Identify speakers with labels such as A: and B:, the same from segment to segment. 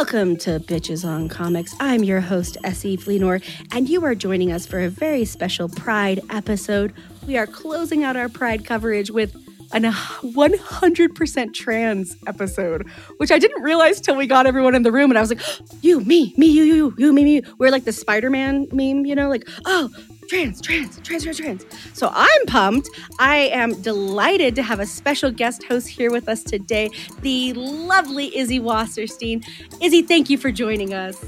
A: Welcome to Bitches on Comics. I'm your host, S.E. Fleenor, and you are joining us for a very special Pride episode. We are closing out our Pride coverage with an uh, 100% trans episode, which I didn't realize till we got everyone in the room. And I was like, you, me, me, you, you, you, me, me. We're like the Spider Man meme, you know, like, oh, trans, trans, trans, trans, trans. So I'm pumped. I am delighted to have a special guest host here with us today, the lovely Izzy Wasserstein. Izzy, thank you for joining us.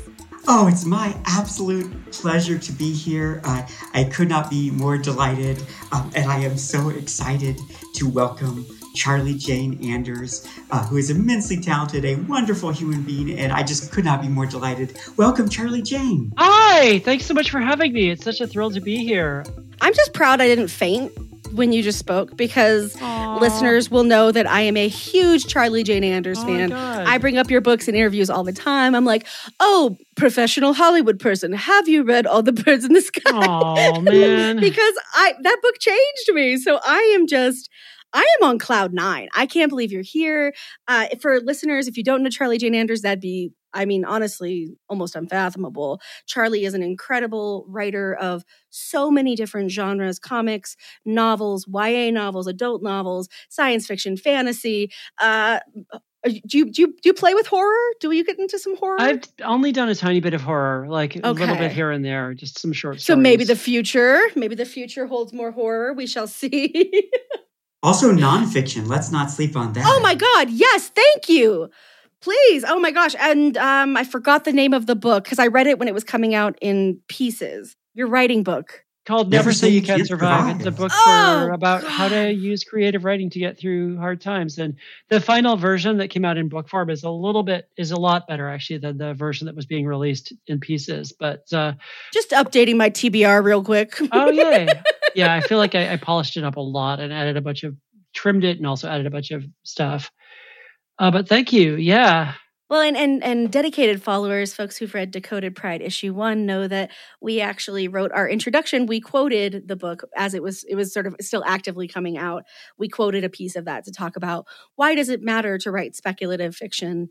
B: Oh, it's my absolute pleasure to be here. Uh, I could not be more delighted, um, and I am so excited to welcome Charlie Jane Anders, uh, who is immensely talented, a wonderful human being, and I just could not be more delighted. Welcome, Charlie Jane.
C: Hi, thanks so much for having me. It's such a thrill to be here.
A: I'm just proud I didn't faint when you just spoke because Aww. listeners will know that I am a huge Charlie Jane Anders oh fan. I bring up your books and interviews all the time. I'm like, oh, professional Hollywood person, have you read All the Birds in the Sky?
C: Oh man.
A: because I that book changed me. So I am just I am on cloud nine. I can't believe you're here. Uh, for listeners, if you don't know Charlie Jane Anders, that'd be, I mean, honestly, almost unfathomable. Charlie is an incredible writer of so many different genres comics, novels, YA novels, adult novels, science fiction, fantasy. Uh, uh do you, do you do you play with horror? Do you get into some horror?
C: I've only done a tiny bit of horror, like okay. a little bit here and there, just some short. Stories.
A: So maybe the future, maybe the future holds more horror. We shall see.
B: Also, nonfiction. Let's not sleep on that.
A: Oh my God. Yes. Thank you. Please. Oh my gosh. And um, I forgot the name of the book because I read it when it was coming out in pieces. Your writing book
C: called Never, Never Say You Can't, Survive. survive. It's a book oh, for about God. how to use creative writing to get through hard times. And the final version that came out in book form is a little bit is a lot better actually than the version that was being released in pieces. But uh,
A: just updating my TBR real quick.
C: oh yeah, yeah. I feel like I, I, polished it up a lot and added a bunch of trimmed it and also added a bunch of stuff. Uh, but thank you. Yeah.
A: Well, and, and and dedicated followers, folks who've read Decoded Pride issue one, know that we actually wrote our introduction. We quoted the book as it was it was sort of still actively coming out. We quoted a piece of that to talk about why does it matter to write speculative fiction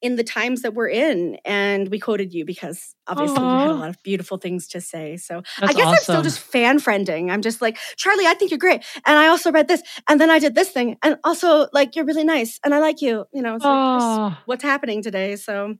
A: in the times that we're in. And we quoted you because obviously Aww. you had a lot of beautiful things to say. So That's I guess awesome. I'm still just fan friending. I'm just like, Charlie, I think you're great. And I also read this. And then I did this thing. And also, like, you're really nice. And I like you. You know, it's like, what's happening today. So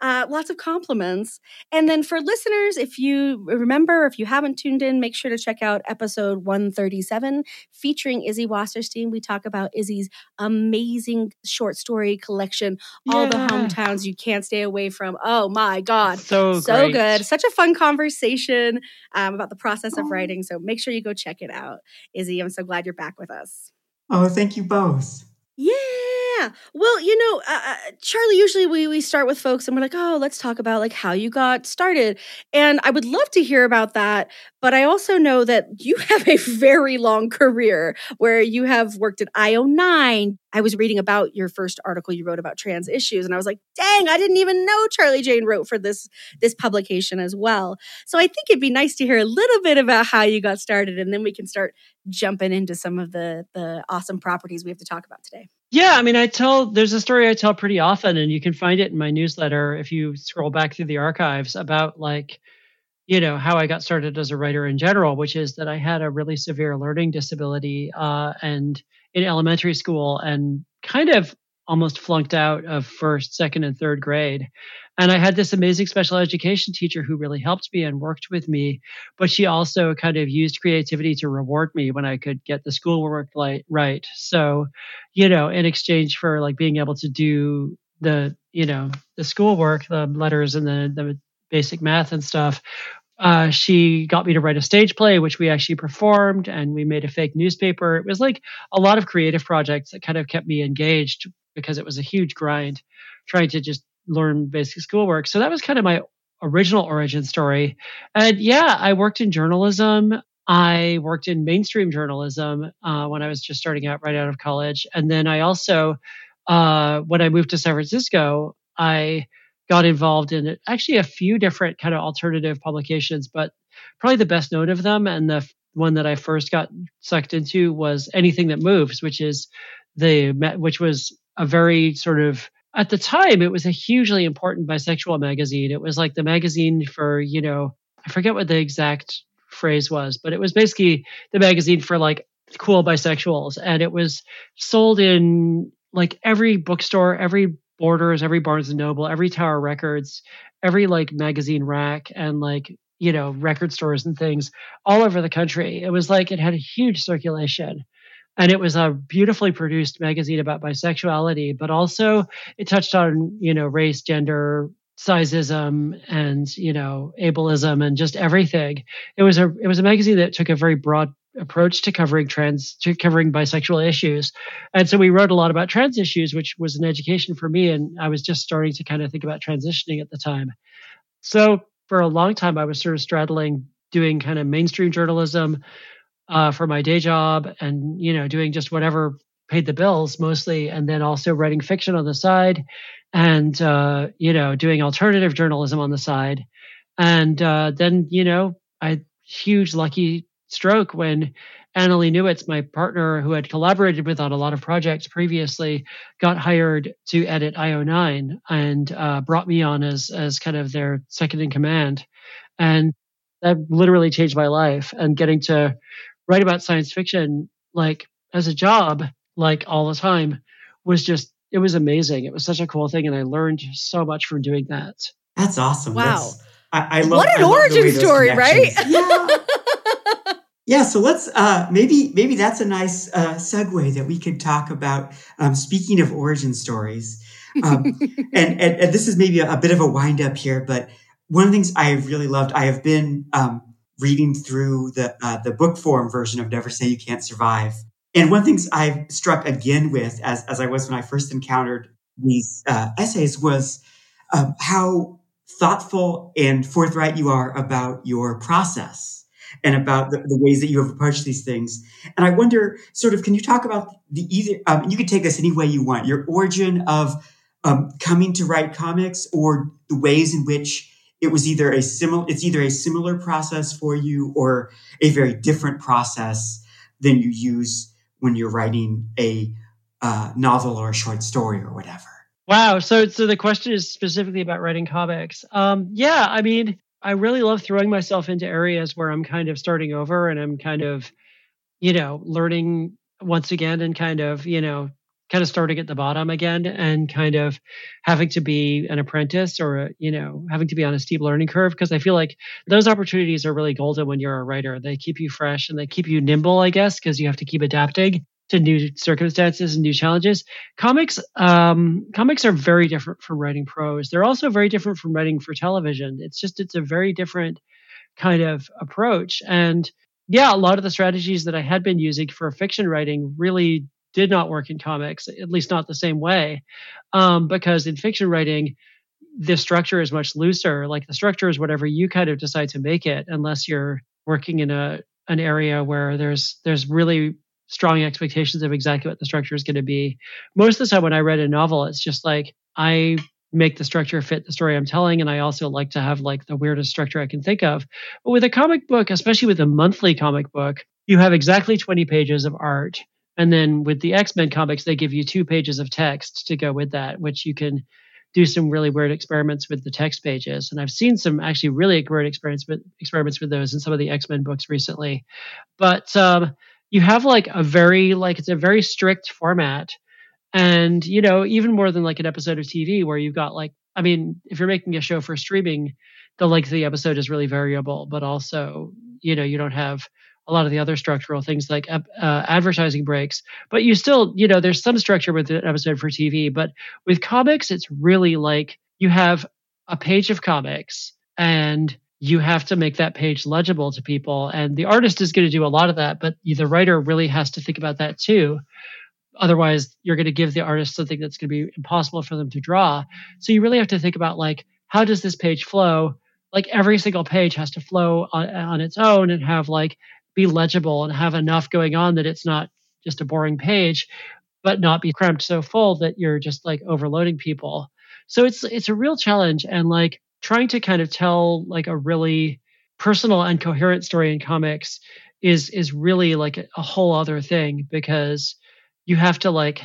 A: uh, lots of compliments. And then for listeners, if you remember, if you haven't tuned in, make sure to check out episode 137 featuring Izzy Wasserstein. We talk about Izzy's amazing short story collection, yeah. All the hometowns you can't stay away from. Oh my God.
C: So,
A: so good. Such a fun conversation um, about the process of writing. So make sure you go check it out. Izzy, I'm so glad you're back with us.
B: Oh, thank you both.
A: Yeah. Well, you know, uh, uh, Charlie, usually we, we start with folks and we're like, oh, let's talk about like how you got started. And I would love to hear about that. But I also know that you have a very long career where you have worked at IO9. I was reading about your first article you wrote about trans issues. And I was like, dang, I didn't even know Charlie Jane wrote for this, this publication as well. So I think it'd be nice to hear a little bit about how you got started. And then we can start jumping into some of the, the awesome properties we have to talk about today.
C: Yeah, I mean, I tell there's a story I tell pretty often, and you can find it in my newsletter if you scroll back through the archives about like, you know, how I got started as a writer in general, which is that I had a really severe learning disability uh, and in elementary school and kind of almost flunked out of first, second, and third grade. And I had this amazing special education teacher who really helped me and worked with me, but she also kind of used creativity to reward me when I could get the schoolwork right. So, you know, in exchange for like being able to do the, you know, the schoolwork, the letters and the, the basic math and stuff, uh, she got me to write a stage play, which we actually performed, and we made a fake newspaper. It was like a lot of creative projects that kind of kept me engaged because it was a huge grind trying to just learn basic schoolwork. So that was kind of my original origin story. And yeah, I worked in journalism. I worked in mainstream journalism uh, when I was just starting out right out of college. And then I also, uh, when I moved to San Francisco, I got involved in actually a few different kind of alternative publications, but probably the best known of them and the one that I first got sucked into was Anything That Moves, which is the which was a very sort of at the time it was a hugely important bisexual magazine. It was like the magazine for you know i forget what the exact phrase was but it was basically the magazine for like cool bisexuals. And it was sold in like every bookstore every borders every barnes and noble every tower records every like magazine rack and like you know record stores and things all over the country. It was like it had a huge circulation. And it was a beautifully produced magazine about bisexuality but also it touched on you know race gender sizeism and you know ableism and just everything. It was a it was a magazine that took a very broad approach to covering trans to covering bisexual issues. And so we wrote a lot about trans issues which was an education for me and i was just starting to kind of think about transitioning at the time. So for a long time i was sort of straddling doing kind of mainstream journalism uh, for my day job and you know doing just whatever paid the bills mostly and then also writing fiction on the side and uh, you know doing alternative journalism on the side. And uh, then you know i huge lucky stroke when Annalee Newitz, my partner who had collaborated with on a lot of projects previously, got hired to edit IO9 and uh, brought me on as as kind of their second in command, and that literally changed my life. And getting to write about science fiction like as a job like all the time was just it was amazing. It was such a cool thing and i learned so much from doing that.
B: That's awesome.
A: Wow.
B: That's, I, I love,
A: what an origin story right?
B: yeah yeah so let's uh, maybe maybe that's a nice uh, segue that we could talk about um, speaking of origin stories um, and, and, and, this is maybe a, a, bit of a wind up here but one of the things i have really loved i have been um, reading through the uh, the book form version of Never Say You Can't Survive. And one of the things I've struck again with, as as I was when I first encountered these uh, essays, was um, how thoughtful and forthright you are about your process and about the, the, ways that you have approached these things. And I wonder, sort of, can you talk about the either? Um, you can take this any way you want. Your origin of um, coming to write comics or the ways in which it was either a similar it's either a similar process for you or a very different process than you use when you're writing a uh, novel or a short story or whatever
C: wow so so the question is specifically about writing comics um, yeah i mean i really love throwing myself into areas where i'm kind of starting over and i'm kind of you know learning once again and kind of you know kind of starting at the bottom again and kind of having to be an apprentice or you know having to be on a steep learning curve. Because i feel like those opportunities are really golden when you're a writer. They keep you fresh and they keep you nimble i guess because you have to keep adapting to new circumstances and new challenges comics um, comics are very different from writing prose they're also very different from writing for television it's just it's a very different kind of approach and yeah, a lot of the strategies that I had been using for fiction writing really did not work in comics, at least not the same way. Um, because in fiction writing, the structure is much looser. Like the structure is whatever you kind of decide to make it, unless you're working in a an area where there's there's really strong expectations of exactly what the structure is going to be. Most of the time when I read a novel, it's just like I make the structure fit the story I'm telling. And I also like to have like the weirdest structure I can think of. But with a comic book, especially with a monthly comic book, you have exactly 20 pages of art and then with the X Men comics, they give you two pages of text to go with that, which you can do some really weird experiments with the text pages. And I've seen some actually really weird experiments with experiments with those in some of the X Men books recently. But um, you have like a very like it's a very strict format, and you know even more than like an episode of TV where you've got like I mean if you're making a show for streaming, the length of the episode is really variable, but also you know you don't have a lot of the other structural things like uh, advertising breaks. But you still, you know, there's some structure with an episode for TV. But with comics, it's really like you have a page of comics and you have to make that page legible to people. And the artist is going to do a lot of that, but the writer really has to think about that too. Otherwise, you're going to give the artist something that's going to be impossible for them to draw. So you really have to think about like, how does this page flow? Like every single page has to flow on, on its own and have like be legible and have enough going on that it's not just a boring page, but not be cramped so full that you're just like overloading people. So it's it's a real challenge and like trying to kind of tell like a really personal and coherent story in comics is is really like a, whole other thing because you have to like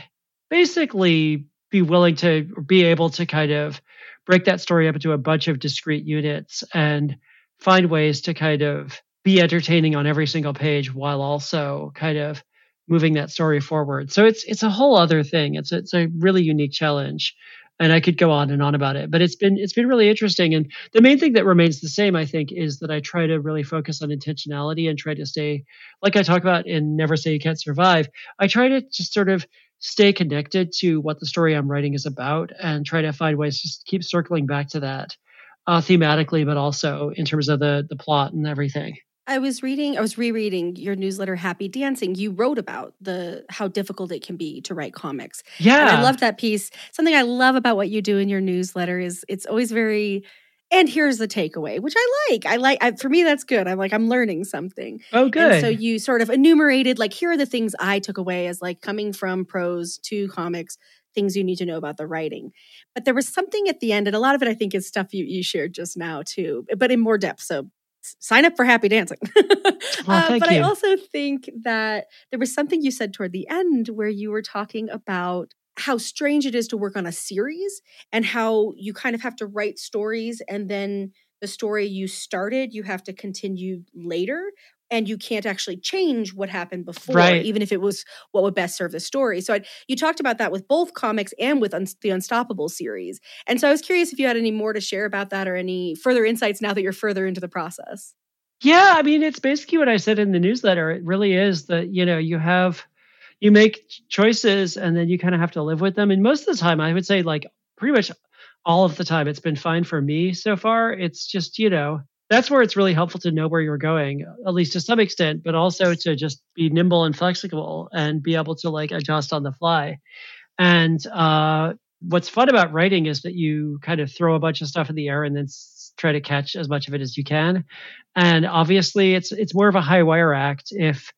C: basically be willing to be able to kind of break that story up into a bunch of discrete units and find ways to kind of be entertaining on every single page while also kind of moving that story forward. So it's it's a whole other thing. It's it's a really unique challenge. And I could go on and on about it, but it's been it's been really interesting. And the main thing that remains the same, I think, is that I try to really focus on intentionality and try to stay, like I talk about in Never Say You Can't Survive. I try to just sort of stay connected to what the story I'm writing is about, and try to find ways to keep circling back to that uh, thematically, but also in terms of the the plot and everything.
A: I was reading, I was rereading your newsletter, Happy Dancing. You wrote about the how difficult it can be to write comics.
C: Yeah,
A: and I loved that piece. Something I love about what you do in your newsletter is it's always very. And here's the takeaway, which I like. I like. I, for me, that's good. I'm like I'm learning something.
C: Oh, good.
A: And so you sort of enumerated like here are the things I took away as like coming from prose to comics things you need to know about the writing. But there was something at the end, and a lot of it I think is stuff you, you shared just now too, but in more depth. So sign up for happy dancing.
C: well, uh,
A: but
C: you.
A: I also think that there was something you said toward the end where you were talking about how strange it is to work on a series and how you kind of have to write stories and then the story you started you have to continue later and you can't actually change what happened before
C: right.
A: even if it was what would best serve the story. So I, you talked about that with both comics and with un- the unstoppable series. And so i was curious if you had any more to share about that or any further insights now that you're further into the process.
C: Yeah i mean it's basically what i said in the newsletter. It really is that you know you have you make choices and then you kind of have to live with them. And most of the time i would say like pretty much all of the time it's been fine for me so far. It's just you know that's where it's really helpful to know where you're going, at least to some extent, but also to just be nimble and flexible and be able to like adjust on the fly. And uh, what's fun about writing is that you kind of throw a bunch of stuff in the air and then try to catch as much of it as you can. And obviously, it's it's more of a high wire act if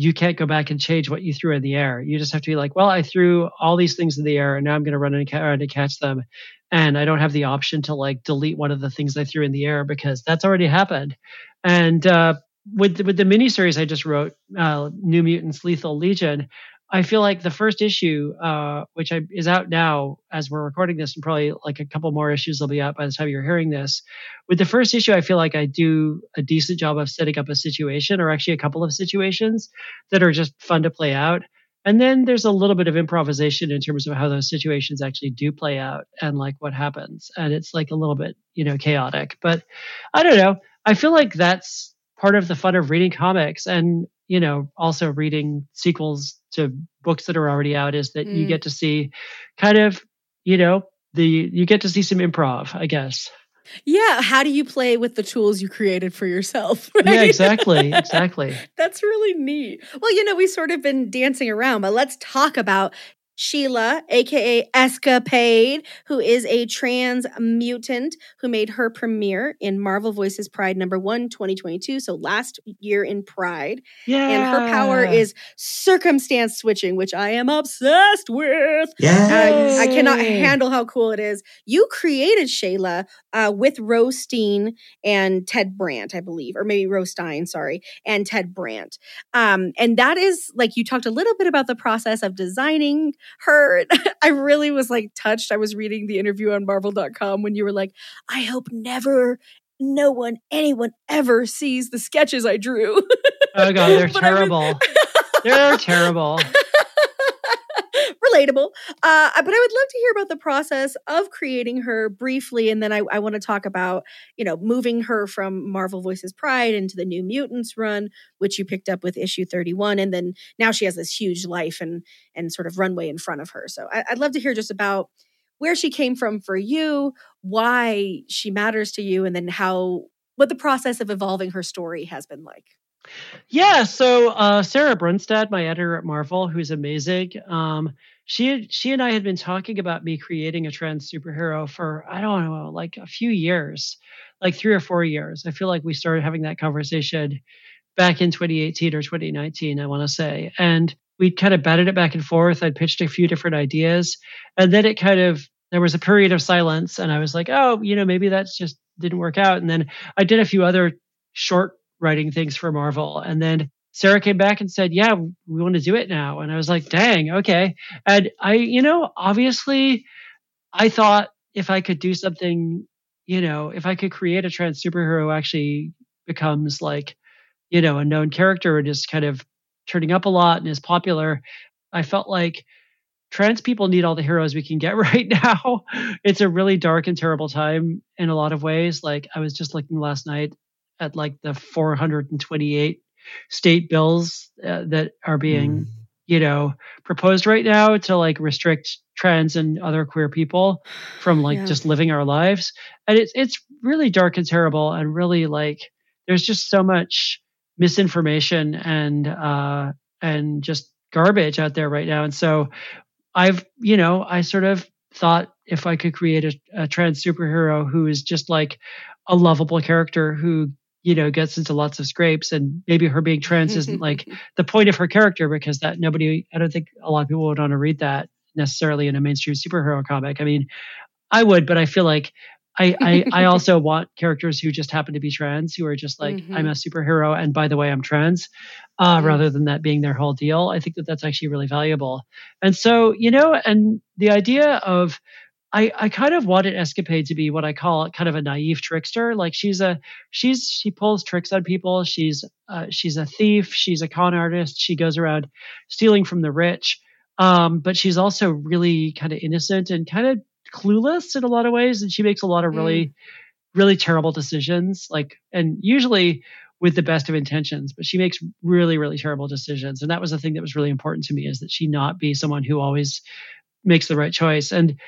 C: you can't go back and change what you threw in the air. You just have to be like, well, I threw all these things in the air and now I'm going to run around to catch them. And I don't have the option to like delete one of the things I threw in the air because that's already happened. And uh, with, with the miniseries I just wrote, uh, New Mutants Lethal Legion, I feel like the first issue, uh, which I, is out now as we're recording this, and probably like a couple more issues will be out by the time you're hearing this. With the first issue, I feel like I do a decent job of setting up a situation, or actually a couple of situations that are just fun to play out. And then there's a little bit of improvisation in terms of how those situations actually do play out and like what happens. And it's like a little bit, you know, chaotic. But I don't know. I feel like that's part of the fun of reading comics and you know also reading sequels to books that are already out is that mm. you get to see kind of you know the you get to see some improv i guess
A: yeah how do you play with the tools you created for yourself
C: right? yeah exactly exactly
A: that's really neat well you know we've sort of been dancing around but let's talk about Sheila, aka Escapade, who is a trans mutant who made her premiere in Marvel Voices Pride number one, 2022. So last year in Pride.
C: Yeah.
A: And her power is circumstance switching, which I am obsessed with.
B: Yeah.
A: I cannot handle how cool it is. You created Shayla uh, with Rose Steen and Ted Brandt, I believe, or maybe Rose Stein, sorry, and Ted Brandt. Um, and that is like you talked a little bit about the process of designing hurt. I really was like touched. I was reading the interview on marvel.com when you were like, I hope never no one, anyone ever sees the sketches I drew.
C: Oh god, they're terrible. they're terrible.
A: relatable. Uh, but I would love to hear about the process of creating her briefly, and then I, I want to talk about you know moving her from Marvel Voices Pride into the New Mutants run, which you picked up with issue thirty one, and then now she has this huge life and and sort of runway in front of her. So I, I'd love to hear just about where she came from for you, why she matters to you, and then how what the process of evolving her story has been like.
C: Yeah, so uh, Sarah Brunstad, my editor at Marvel, who's amazing, um, she had, she and I had been talking about me creating a trans superhero for I don't know, like a few years, like three or four years. I feel like we started having that conversation back in 2018 or 2019, I want to say, and we kind of batted it back and forth. I'd pitched a few different ideas, and then it kind of there was a period of silence, and I was like, oh, you know, maybe that's just didn't work out. And then I did a few other short writing things for Marvel. And then Sarah came back and said, Yeah, we want to do it now. And I was like, Dang, okay. And I, you know, obviously, I thought if I could do something, you know, if I could create a trans superhero actually becomes like, you know, a known character and is kind of turning up a lot and is popular, I felt like trans people need all the heroes we can get right now. It's a really dark and terrible time in a lot of ways. Like I was just looking last night at like the 428 state bills uh, that are being mm. you know proposed right now to like restrict trans and other queer people from like yeah. just living our lives and it's it's really dark and terrible and really like there's just so much misinformation and uh and just garbage out there right now and so i've you know i sort of thought if i could create a, a trans superhero who is just like a lovable character who you know gets into lots of scrapes and maybe her being trans isn't like the point of her character because that nobody i don't think a lot of people would want to read that necessarily in a mainstream superhero comic i mean i would but i feel like I, I, I also want characters who just happen to be trans who are just like mm-hmm. i'm a superhero and by the way i'm trans uh, mm-hmm. rather than that being their whole deal i think that that's actually really valuable and so you know and the idea of I, I kind of wanted Escapade to be what I call kind of a naive trickster. Like she's a she's she pulls tricks on people. She's uh, she's a thief. She's a con artist. She goes around stealing from the rich. Um, but she's also really kind of innocent and kind of clueless in a lot of ways. And she makes a lot of really mm. really terrible decisions. Like and usually with the best of intentions, but she makes really really terrible decisions. And that was the thing that was really important to me is that she not be someone who always makes the right choice. And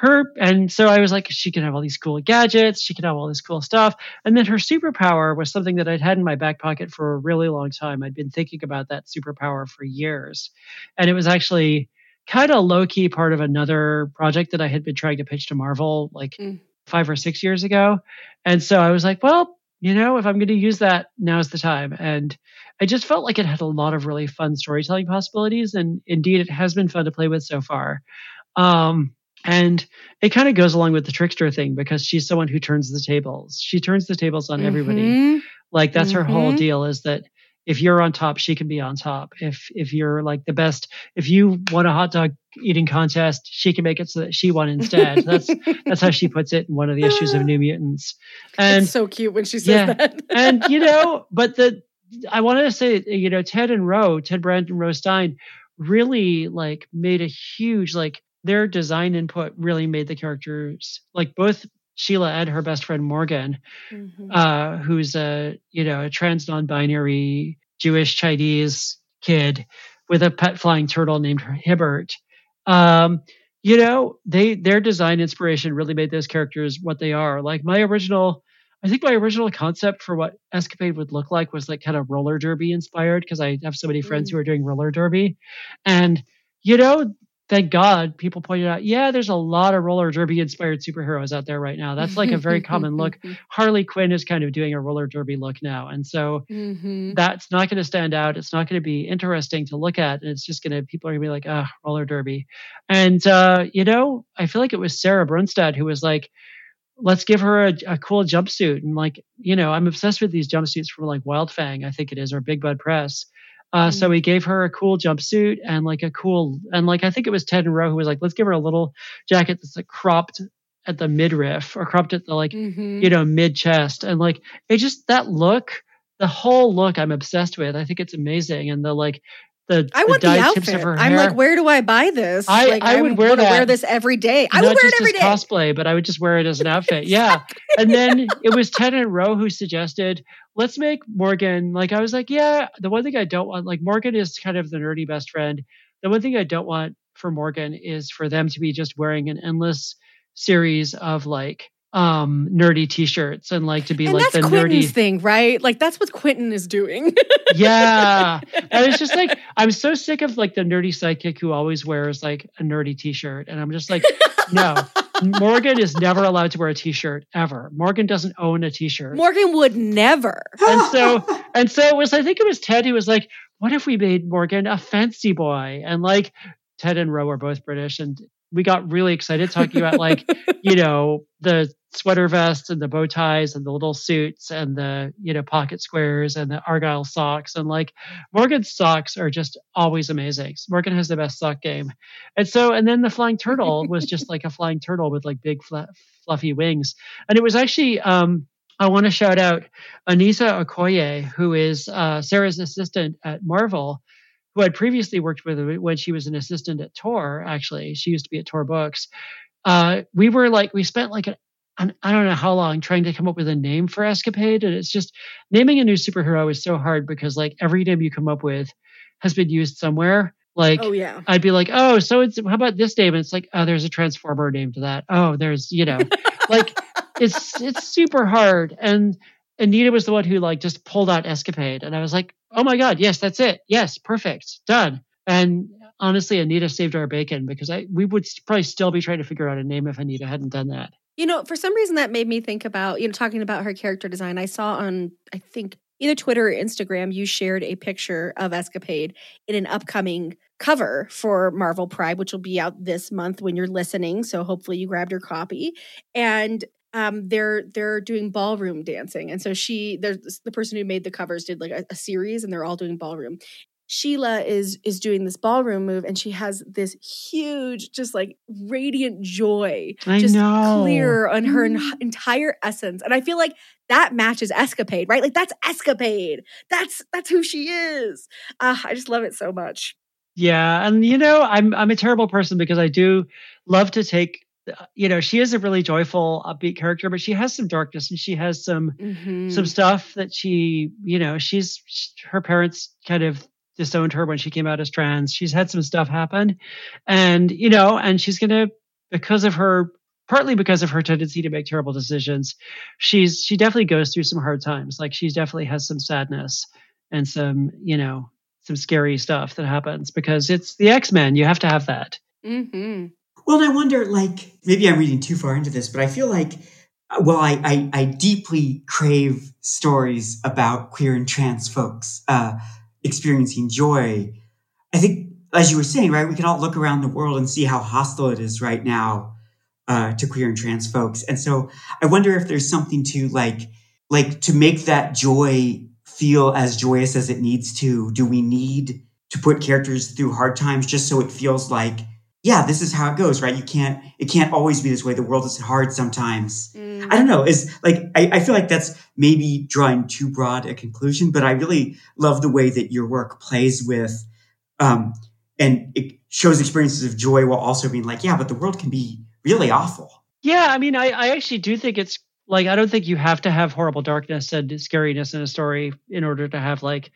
C: her and so I was like, she can have all these cool gadgets, she can have all this cool stuff. And then her superpower was something that I'd had in my back pocket for a really long time. I'd been thinking about that superpower for years. And it was actually kind of low key part of another project that I had been trying to pitch to Marvel like mm. five or six years ago. And so I was like, well, you know, if I'm going to use that, now's the time. And I just felt like it had a lot of really fun storytelling possibilities. And indeed, it has been fun to play with so far. Um, and it kind of goes along with the trickster thing because she's someone who turns the tables. She turns the tables on everybody.
A: Mm-hmm.
C: Like that's
A: mm-hmm.
C: her whole mm-hmm. deal is that if you're on top, she can be on top. If if you're like the best, if you won a hot dog eating contest, she can make it so that she won instead. that's that's how she puts it in one of the issues of New Mutants.
A: And it's so cute when she says yeah, that.
C: and you know, but the I wanted to say, you know, Ted and Ro, Ted Brandt and Ro Stein, really like made a huge like their design input really made the characters like both Sheila and her best friend Morgan, mm-hmm. uh, who's a you know a trans non-binary Jewish Chinese kid with a pet flying turtle named Hibbert. Um, you know, they their design inspiration really made those characters what they are. Like my original, I think my original concept for what Escapade would look like was like kind of roller derby inspired because I have so many friends mm. who are doing roller derby, and you know thank God people pointed out, yeah, there's a lot of roller derby inspired superheroes out there right now. That's like a very common look. Harley Quinn is kind of doing a roller derby look now. And so mm-hmm. that's not going to stand out. It's not going to be interesting to look at. And it's just going to, people are going to be like, ah, oh, roller derby. And, uh, you know, I feel like it was Sarah Brunstad who was like, let's give her a, a, cool jumpsuit. And like, you know, I'm obsessed with these jumpsuits from like Wildfang, I think it is, or Big Bud Press. Uh, mm-hmm. So we gave her a cool jumpsuit and like a cool, and like I think it was Ted and Ro who was like, let's give her a little jacket that's like cropped at the midriff or cropped at the like, mm-hmm. you know, mid chest. And like, it just, that look, the whole look I'm obsessed with. I think it's amazing. And the like, the,
A: I want the, the outfit. I'm like, where do I buy this?
C: I,
A: like,
C: I would wear
A: that. wear this every day. I would wear it every day.
C: Cosplay, but I would just wear it as an outfit. yeah. And then it was Ted and Ro who suggested, let's make Morgan like I was like, yeah. The one thing I don't want, like Morgan is kind of the nerdy best friend. The one thing I don't want for Morgan is for them to be just wearing an endless series of like um nerdy t-shirts and like to be
A: and
C: like
A: the
C: Quentin's
A: nerdy thing right? Like that's what quentin is doing.
C: Yeah. And it's just like i'm so sick of like the nerdy sidekick who always wears like a nerdy t-shirt. And i'm just like no morgan is never allowed to wear a t-shirt ever. Morgan doesn't own a t-shirt.
A: Morgan would never.
C: And so and so it was i think it was ted who was like what if we made morgan a fancy boy? And like ted and ro are both british and we got really excited talking about like you know the sweater vests and the bow ties and the little suits and the you know pocket squares and the argyle socks. And like morgan's socks are just always amazing. Morgan has the best sock game. And so and then the flying turtle was just like a flying turtle with like big fl- fluffy wings. And it was actually um I want to shout out Anita Okoye, who is uh, Sarah's assistant at Marvel, who I'd previously worked with when she was an assistant at Tor. Actually, she used to be at Tor Books. Uh, we were like, we spent like an, an, I don't know how long trying to come up with a name for Escapade, and it's just naming a new superhero is so hard because like every name you come up with has been used somewhere. Like,
A: oh yeah,
C: I'd be like, oh, so it's how about this name? And it's like, oh, there's a Transformer name to that. Oh, there's you know, like it's it's super hard and Anita was the one who like just pulled out Escapade, and I was like, "Oh my god, yes, that's it. Yes, perfect, done." And honestly, Anita saved our bacon because I we would probably still be trying to figure out a name if Anita hadn't done that.
A: You know, for some reason that made me think about you know talking about her character design. I saw on I think either Twitter or Instagram you shared a picture of Escapade in an upcoming cover for Marvel Pride, which will be out this month when you're listening. So hopefully you grabbed your copy. And um, they're they're doing ballroom dancing, and so she, there's the person who made the covers did like a, a series, and they're all doing ballroom. Sheila is is doing this ballroom move and she has this huge just like radiant joy
C: I
A: just
C: know.
A: clear on her mm. entire essence and I feel like that matches escapade right like that's escapade that's that's who she is uh, I just love it so much
C: yeah and you know I'm I'm a terrible person because I do love to take you know she is a really joyful upbeat character but she has some darkness and she has some mm-hmm. some stuff that she you know she's her parents kind of disowned her when she came out as trans she's had some stuff happen and you know and she's gonna because of her partly because of her tendency to make terrible decisions she's she definitely goes through some hard times like she definitely has some sadness and some you know some scary stuff that happens because it's the x-men you have to have that
A: mm-hmm.
B: Well, and I wonder, like, maybe I'm reading too far into this, but I feel like well, I, I, I deeply crave stories about queer and trans folks uh, experiencing joy. I think, as you were saying, right, we can all look around the world and see how hostile it is right now uh, to queer and trans folks. And so I wonder if there's something to like, like to make that joy feel as joyous as it needs to. Do we need to put characters through hard times just so it feels like yeah, this is how it goes, right? You can't, it can't always be this way. The world is hard sometimes. Mm. I don't know. Is like, I, I, feel like that's maybe drawing too broad a conclusion, but I really love the way that your work plays with, um, and it shows experiences of joy while also being like, yeah, but the world can be really awful.
C: Yeah. I mean, I, I actually do think it's like, I don't think you have to have horrible darkness and scariness in a story in order to have like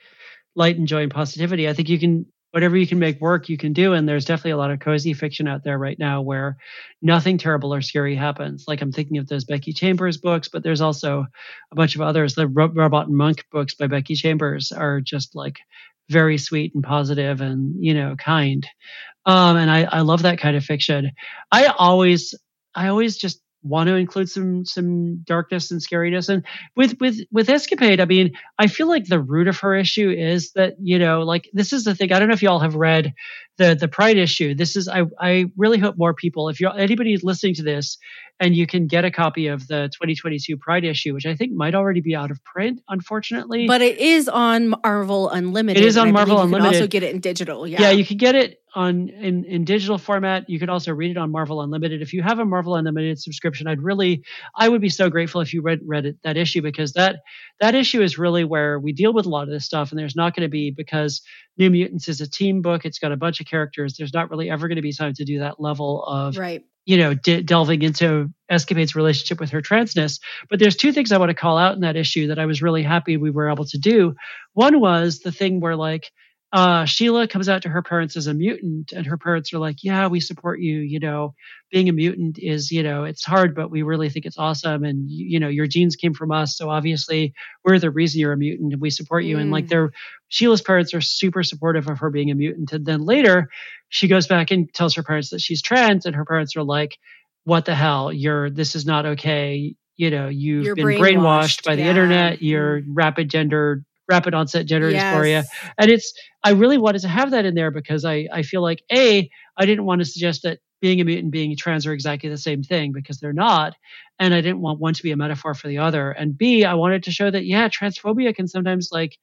C: light and joy and positivity. I think you can whatever you can make work, you can do. And there's definitely a lot of cozy fiction out there right now where nothing terrible or scary happens. Like I'm thinking of those Becky Chambers books, but there's also a bunch of others. The Ro- Robot and Monk books by Becky Chambers are just like very sweet and positive and, you know, kind. Um, and I, I love that kind of fiction. I always, I always just want to include some some darkness and scariness. And with with with escapade i mean i feel like the root of her issue is that you know like this is the thing i don't know if y'all have read the the pride issue this is i i really hope more people if you're anybody listening to this and you can get a copy of the 2022 Pride issue, which I think might already be out of print, unfortunately.
A: But it is on Marvel Unlimited.
C: It is on Marvel Unlimited. You can
A: also get it in digital. Yeah,
C: yeah, you can get it on in in digital format. You could also read it on Marvel Unlimited. If you have a Marvel Unlimited subscription, I'd really, I would be so grateful if you read read it, that issue because that that issue is really where we deal with a lot of this stuff, and there's not going to be because New Mutants is a team book. It's got a bunch of characters. There's not really ever going to be time to do that level of
A: right
C: you know, de- delving into Escapade's relationship with her transness. But there's two things I want to call out in that issue that I was really happy we were able to do. One was the thing where like uh, Sheila comes out to her parents as a mutant, and her parents are like, "Yeah, we support you. You know, being a mutant is, you know, it's hard, but we really think it's awesome. And you know, your genes came from us, so obviously we're the reason you're a mutant, and we support you." Mm. And like, mm. they're Sheila's parents are super supportive of her being a mutant. And then later, she goes back and tells her parents that she's trans, and her parents are like, "What the hell? You're this is not okay." You know, you've you're been brainwashed, brainwashed by yeah. the internet. You're mm. rapid gender rapid onset gender yes. dysphoria. And it's, I really wanted to have that in there because I, I feel like, A, I didn't want to suggest that being a mutant and being trans are exactly the same thing because they're not. And I didn't want one to be a metaphor for the other. And B, I wanted to show that, yeah, transphobia can sometimes like,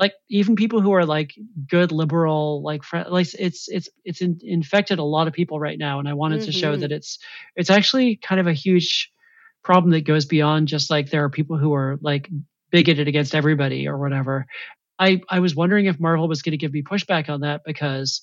C: like even people who are like good liberal like like it's it's it's in, infected a lot of people right now and i wanted mm-hmm. to show mm-hmm. that it's it's actually kind of a huge problem that goes beyond just like there are people who are like bigoted against everybody or whatever. I, I was wondering if Marvel was going to give me pushback on that because,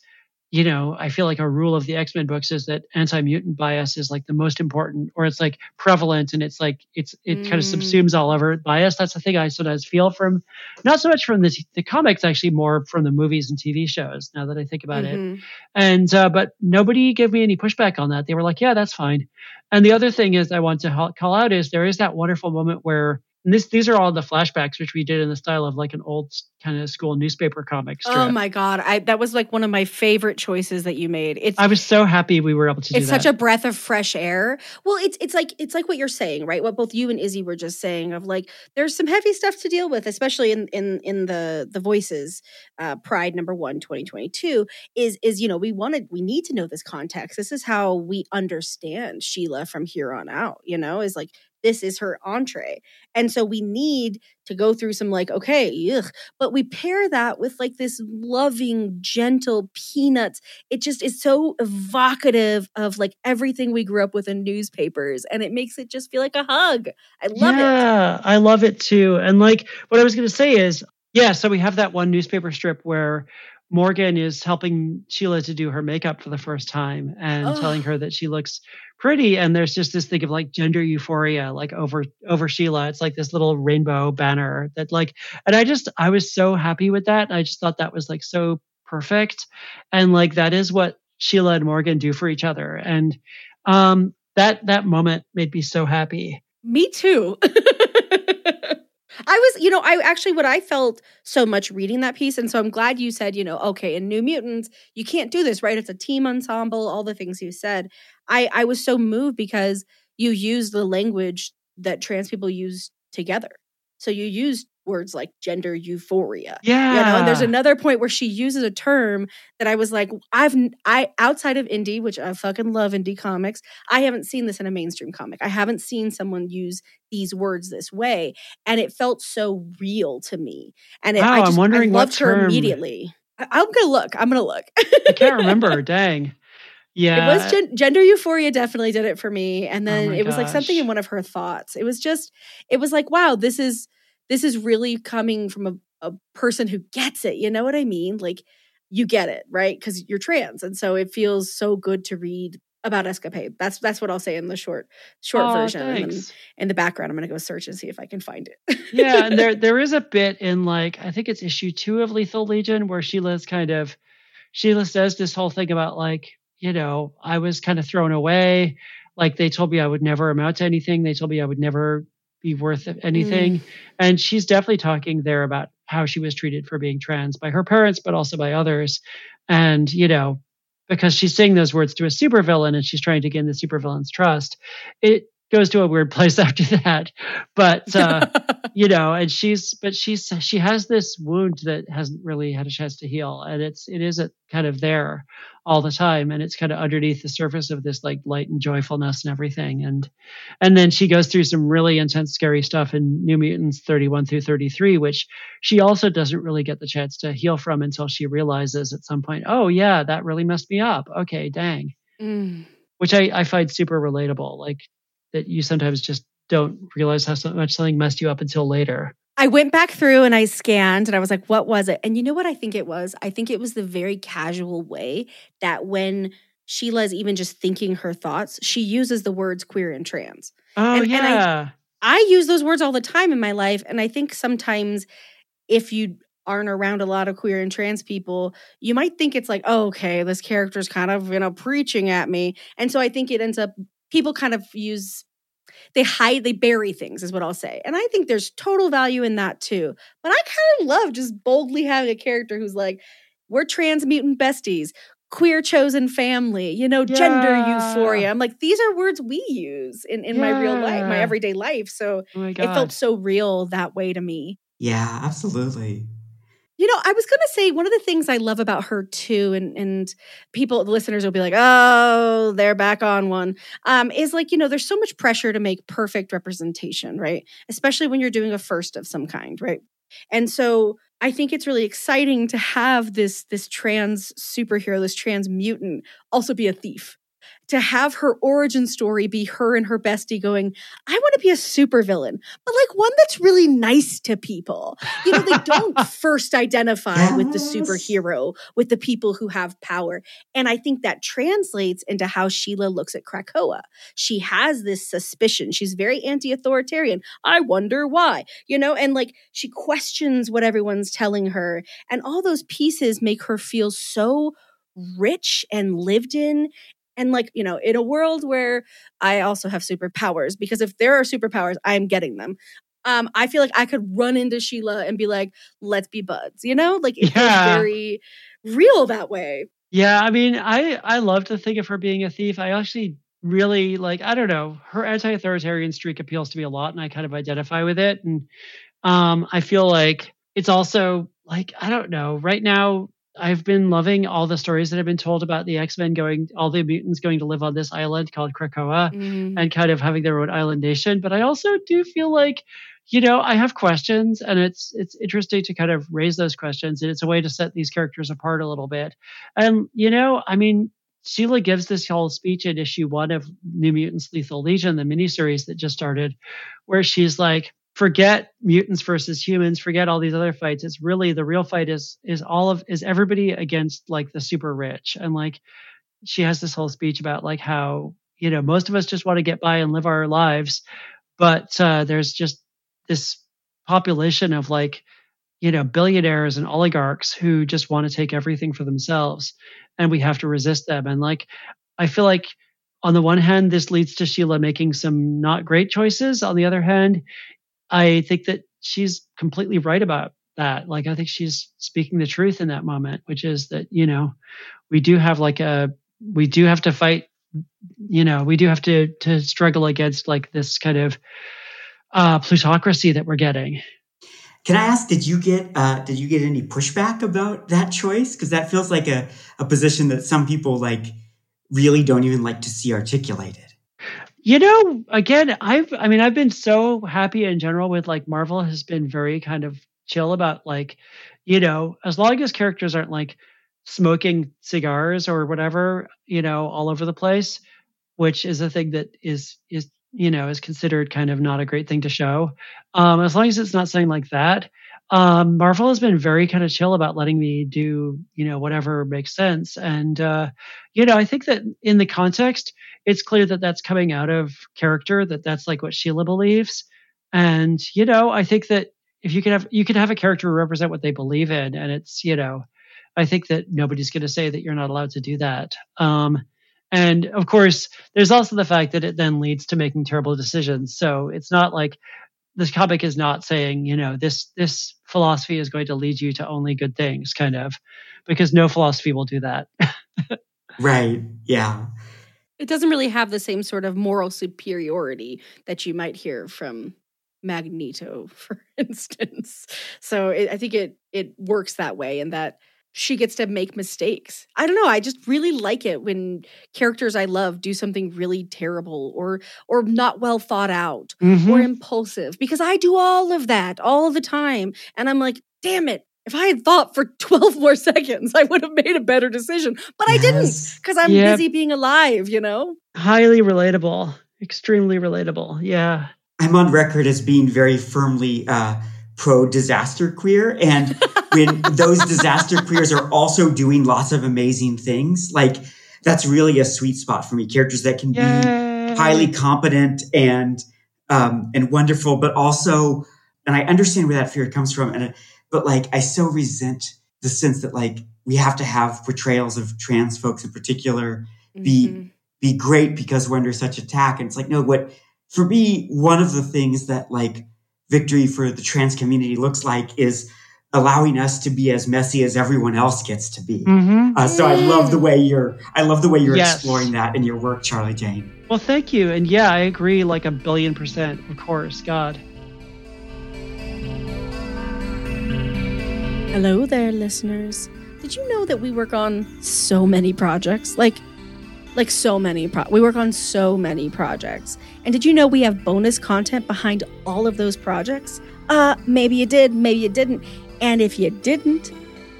C: you know, I feel like a rule of the X Men books is that anti mutant bias is like the most important, or it's like prevalent, and it's like it's it mm. kind of subsumes all over bias. That's the thing I sometimes feel from, not so much from the the comics, actually more from the movies and TV shows. Now that I think about mm-hmm. it, and uh, but nobody gave me any pushback on that. They were like, yeah, that's fine. And the other thing is I want to call out is there is that wonderful moment where and this, these are all the flashbacks, which we did in the style of like an old kind of school newspaper comic strip.
A: Oh my god, I that was like one of my favorite choices that you made.
C: It's I was so happy we were able to.
A: It's
C: such
A: a breath of fresh air. Well, it's it's like it's like what you're saying, right? What both you and Izzy were just saying of like there's some heavy stuff to deal with, especially in in in the the voices. Uh, Pride number one, 2022 is is you know we wanted we need to know this context. This is how we understand Sheila from here on out. You know, is like this is her entree. And so we need to go through some like, okay, ugh, but we pair that with like this loving, gentle peanuts. It just is so evocative of like everything we grew up with in newspapers. And it makes it just feel like a hug. I love
C: yeah, it. Yeah, I love it too. And like what I was going to say is, yeah, so we have that one newspaper strip where Morgan is helping Sheila to do her makeup for the first time and oh. telling her that she looks pretty. And there's just this thing of like gender euphoria, like over over Sheila. It's like this little rainbow banner that like, and I just I was so happy with that. I just thought that was like so perfect, and like that is what Sheila and Morgan do for each other. And um, that that moment made me so happy.
A: Me too. I was, you know, I actually what I felt so much reading that piece, and so I'm glad you said, you know, okay, in New Mutants, you can't do this, right? It's a team ensemble, all the things you said. I I was so moved because you use the language that trans people use together. So you use words like gender euphoria.
C: Yeah.
A: You know, and there's another point where she uses a term that I was like, I've I outside of indie, which I fucking love indie comics, I haven't seen this in a mainstream comic. I haven't seen someone use these words this way. And it felt so real to me. And it,
C: wow,
A: I just
C: I'm wondering
A: I loved
C: what
A: her
C: term.
A: immediately. I, I'm gonna look. I'm gonna look.
C: I can't remember. Dang. Yeah.
A: It was gen- gender euphoria definitely did it for me. And
C: Oh
A: then
C: my
A: it was like something in one of her thoughts. It was just, it was like, wow, this is this is really coming from a, a person who gets it. You know what I mean? Like you get it, right? Because you're trans. And so it feels so good to read about escapade. That's that's what I'll say in the short short
C: Aw,
A: version. And in the background, I'm gonna go search and see if I can find it.
C: yeah, and there there is a bit in like I think it's issue two of Lethal Legion where Sheila's kind of Sheila says this whole thing about like you know I was kind of thrown away, like they told me I would never amount to anything. They told me I would never be worth anything, mm. and she's definitely talking there about how she was treated for being trans by her parents, but also by others, and you know because she's saying those words to a supervillain and she's trying to gain the supervillain's trust. It goes to a weird place after that, but. uh you know and she's but she's she has this wound that hasn't really had a chance to heal. And it's it is a, kind of there all the time. And it's kind of underneath the surface of this like light and joyfulness and everything. And and then she goes through some really intense scary stuff in new mutants 31 through 33 which she also doesn't really get the chance to heal from until she realizes at some point oh yeah that really messed me up. Okay dang.
A: Mm.
C: which i i find super relatable. Like that you sometimes just don't realize how so much something messed you up until later
A: I went back through and I scanned and I was like, what was it? And you know what I think it was? I think it was the very casual way that when Sheila's even just thinking her thoughts, she uses the words queer and trans.
C: Oh
A: And- and I-
C: yeah,
A: I use those words all the time in my life. And I think sometimes if you aren't around a lot of queer and trans people, you might think it's like, oh, okay, this character's kind of, you know, preaching at me. And so I think it ends up, people kind of use, they hide, they bury things, is what I'll say. And I think there's total value in that too. But I kind of love just boldly having a character who's like, we're trans mutant besties. Queer chosen family, you know, gender euphoria. I'm like, these are words we use in, in my real life, my everyday life. So
C: oh my
A: it felt so real that way to me.
B: Yeah, absolutely.
A: You know, I was going to say one of the things I love about her too, and and people, the listeners will be like, "Oh, they're back on one." Um, is like you know, there's so much pressure to make perfect representation, right? Especially when you're doing a first of some kind, right? And so I think it's really exciting to have this this trans superhero, this trans mutant, also be a thief. To have her origin story be her and her bestie going, I want to be a supervillain, but like one that's really nice to people. You know, they don't first identify with the superhero, with the people who have power. And I think that translates into how Sheila looks at Krakoa. She has this suspicion. She's very anti authoritarian. I wonder why, you know, and like she questions what everyone's telling her. And all those pieces make her feel so rich and lived in. And like, you know, in a world where I also have superpowers, because if there are superpowers, I'm getting them. Um, I feel like I could run into Sheila and be like, let's be buds, you know? Like it's
C: Yeah.
A: very real that way.
C: yeah. I mean, I I love to think of her being a thief. I actually really like. I don't know. Her anti-authoritarian streak appeals to me a lot, and I kind of identify with it. And um, I feel like it's also like I don't know. Right now, I've been loving all the stories that have been told about the X Men going, all the mutants going to live on this island called Krakoa. Mm-hmm. and kind of having their own island nation. But I also do feel like, you know, I have questions, and it's it's interesting to kind of raise those questions, and it's a way to set these characters apart a little bit. And you know, I mean, Sheila gives this whole speech in issue one of New Mutants: Lethal Legion, the miniseries that just started, where she's like. Forget mutants versus humans. Forget all these other fights. It's really the real fight is is all of is everybody against like the super rich and like she has this whole speech about like how you know most of us just want to get by and live our lives but uh, there's just this population of like you know billionaires and oligarchs who just want to take everything for themselves and we have to resist them and like i feel like on the one hand this leads to sheila making some not great choices on the other hand i think that she's completely right about that like i think she's speaking the truth in that moment which is that you know we do have like a we do have to fight you know we do have to to struggle against like this kind of uh, plutocracy that we're getting.
B: Can I ask, did you get uh, did you get any pushback about that choice? Because that feels like a, a position that some people like really don't even like to see articulated.
C: You know, again, I've I mean, I've been so happy in general with like Marvel has been very kind of chill about like, you know, as long as characters aren't like smoking cigars or whatever, you know, all over the place, which is a thing that is is you know is considered kind of not a great thing to show. Um, as long as it's not something like that, um, Marvel has been very kind of chill about letting me do you know whatever makes sense. And uh, you know, I think that in the context, it's clear that that's coming out of character. That that's like what Sheila believes. And you know, I think that if you can have you can have a character represent what they believe in, and it's you know, I think that nobody's going to say that you're not allowed to do that. Um, and of course, there's also the fact that it then leads to making terrible decisions. So it's not like this comic is not saying, you know, this this philosophy is going to lead you to only good things, kind of, because no philosophy will do that.
B: right. Yeah.
A: It doesn't really have the same sort of moral superiority that you might hear from Magneto, for instance. So it, I think it it works that way, and that she gets to make mistakes. I don't know, I just really like it when characters I love do something really terrible or or not well thought out mm-hmm. or impulsive because I do all of that all the time and I'm like, "Damn it, if I had thought for 12 more seconds, I would have made a better decision. But yes. I didn't because I'm yep. busy being alive, you know?
C: Highly relatable. Extremely relatable. Yeah.
B: I'm on record as being very firmly uh, pro disaster queer. And when those disaster queers are also doing lots of amazing things, like that's really a sweet spot for me. Characters that can Yay. be highly competent and um, and wonderful, but also, and I understand where that fear comes from. And but like, I so resent the sense that like we have to have portrayals of trans folks in particular be mm-hmm. be great because we're under such attack. And it's like, no, what for me, one of the things that like victory for the trans community looks like is allowing us to be as messy as everyone else gets to be. Mm-hmm. Uh, so I love the way you're I love the way you're yes. exploring that in your work, Charlie Jane.
C: Well, thank you. And yeah, I agree like a billion percent, of course. God.
A: Hello there, listeners. Did you know that we work on so many projects? Like like so many pro- we work on so many projects. And did you know we have bonus content behind all of those projects? Uh maybe you did maybe you didn't. And if you didn't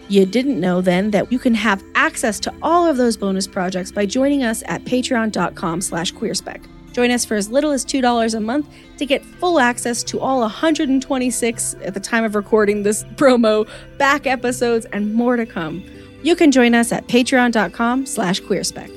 A: you didn't know then that you can have access to all of those bonus projects by joining us at patreon.com slash queerspec. Join us for as little as $2 a month to get full access to all 126 at the time of recording this promo back episodes and more to come. You can join us at patreon.com slash queerspec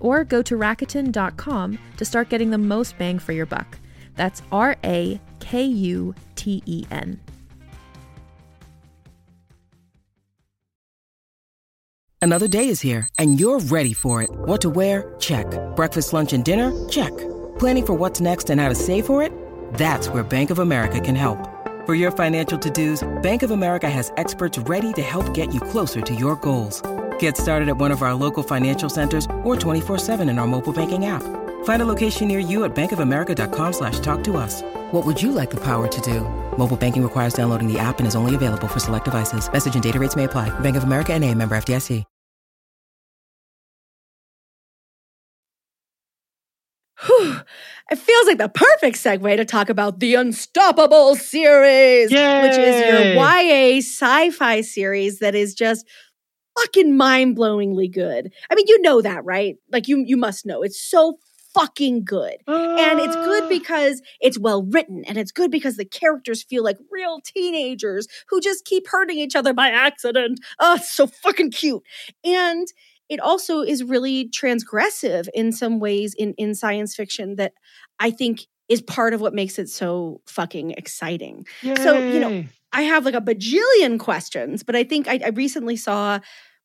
D: or go to Rakuten.com to start getting the most bang for your buck. That's R A K U T E N.
E: Another day is here, and you're ready for it. What to wear? Check. Breakfast, lunch, and dinner? Check. Planning for what's next and how to save for it? That's where Bank of America can help. For your financial to dos, Bank of America has experts ready to help get you closer to your goals. Get started at one of our local financial centers or 24-7 in our mobile banking app. Find a location near you at bankofamerica.com slash talk to us. What would you like the power to do? Mobile banking requires downloading the app and is only available for select devices. Message and data rates may apply. Bank of America and a member FDIC.
A: Whew, it feels like the perfect segue to talk about the Unstoppable series,
C: Yay!
A: which is your YA sci fi series that is just fucking mind blowingly good. I mean, you know that, right? Like, you, you must know. It's so fucking good. And it's good
C: Ah.
A: because it's well written and it's good because the characters feel like real teenagers who just keep hurting each other by accident. Oh, it's so fucking cute. And it also is really transgressive in some ways in, in science fiction that I think is part of what makes it so fucking exciting. So, you know, I have like a bajillion questions, but I think I, I recently saw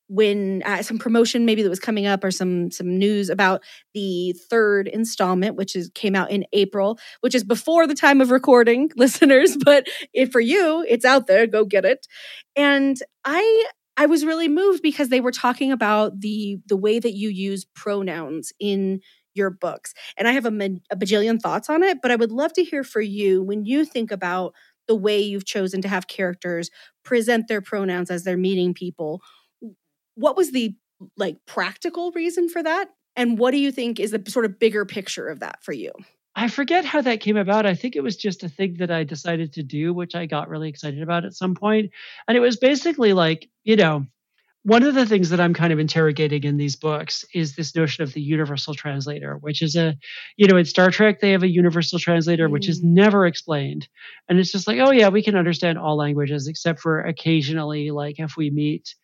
A: when uh, some promotion maybe that was coming up or some some news about the third installment which is came out in April which is before the time of recording listeners but if for you it's out there. Go get it. And I I was really moved because they were talking about the the way that you use pronouns in your books. And I have a, a bajillion thoughts on it but I would love to hear for you when you think about the way you've chosen to have characters present their pronouns as they're meeting people what was the like practical reason for that and what do you think is the sort of bigger picture of that for you
C: I forget how that came about. I think it was just a thing that I decided to do, which I got really excited about at some point. And it was basically like, you know, one of the things that I'm kind of interrogating in these books is this notion of the universal translator, which is a, you know, in Star Trek, they have a universal translator, which is
A: Mm.
C: never explained. And it's just like, oh, yeah, we can understand all languages except for occasionally, like if we meet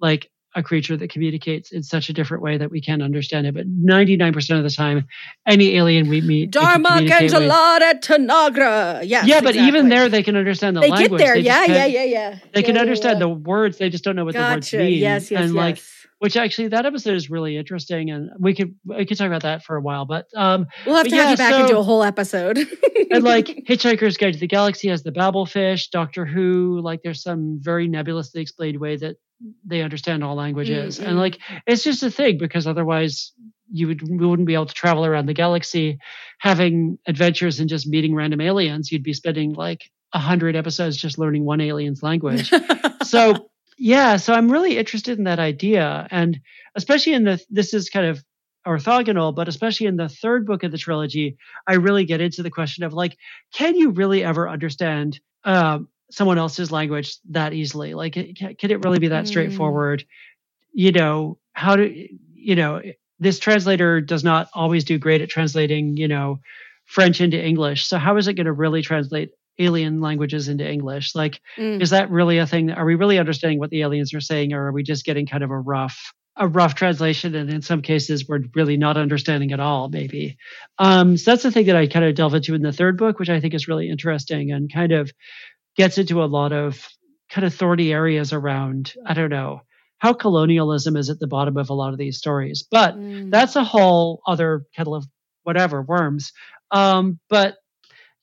C: like a creature that communicates in such a different way that we can't understand it. But 99% of the time, any alien we meet, Darmok.
A: Ganjalada Tanagra yes
C: yeah, but even there, they can understand the
A: they
C: language.
A: get there
C: They
A: yeah yeah yeah yeah
C: They can
A: Yeah, yeah,
C: understand
A: yeah.
C: the words. They just don't know what the words
A: gotcha
C: mean.
A: yes yes
C: and
A: yes
C: like, which actually, that episode is really interesting, and we could we could talk about that for a while. But um,
A: we'll have to
C: yeah,
A: have you back
C: so-
A: and do a whole episode
C: and like Hitchhiker's Guide to the Galaxy has the babel fish Doctor Who, like there's some very nebulously explained way that they understand all languages.
A: Mm, mm.
C: And like it's just a thing because otherwise you would we wouldn't be able to travel around the galaxy having adventures and just meeting random aliens. You'd be spending like a hundred episodes just learning one alien's language. so yeah, so I'm really interested in that idea. And especially in the this is kind of orthogonal, but especially in the third book of the trilogy, I really get into the question of like, can you really ever understand um, someone else's language that easily? Like, can it really be that
A: Mm.
C: straightforward? You know, how do you know this translator does not always do great at translating, you know, French into English. So how is it going to really translate alien languages into English? Like,
A: Mm.
C: is that really a thing? Are we really understanding what the aliens are saying, or are we just getting kind of a rough, a rough translation? And in some cases, we're really not understanding at all. Maybe. Um, so that's the thing that I kind of delve into in the third book, which I think is really interesting and kind of gets into a lot of kind of thorny areas around. I don't know how colonialism is at the bottom of a lot of these stories, but
A: Mm.
C: that's a whole other kettle of whatever worms. Um, but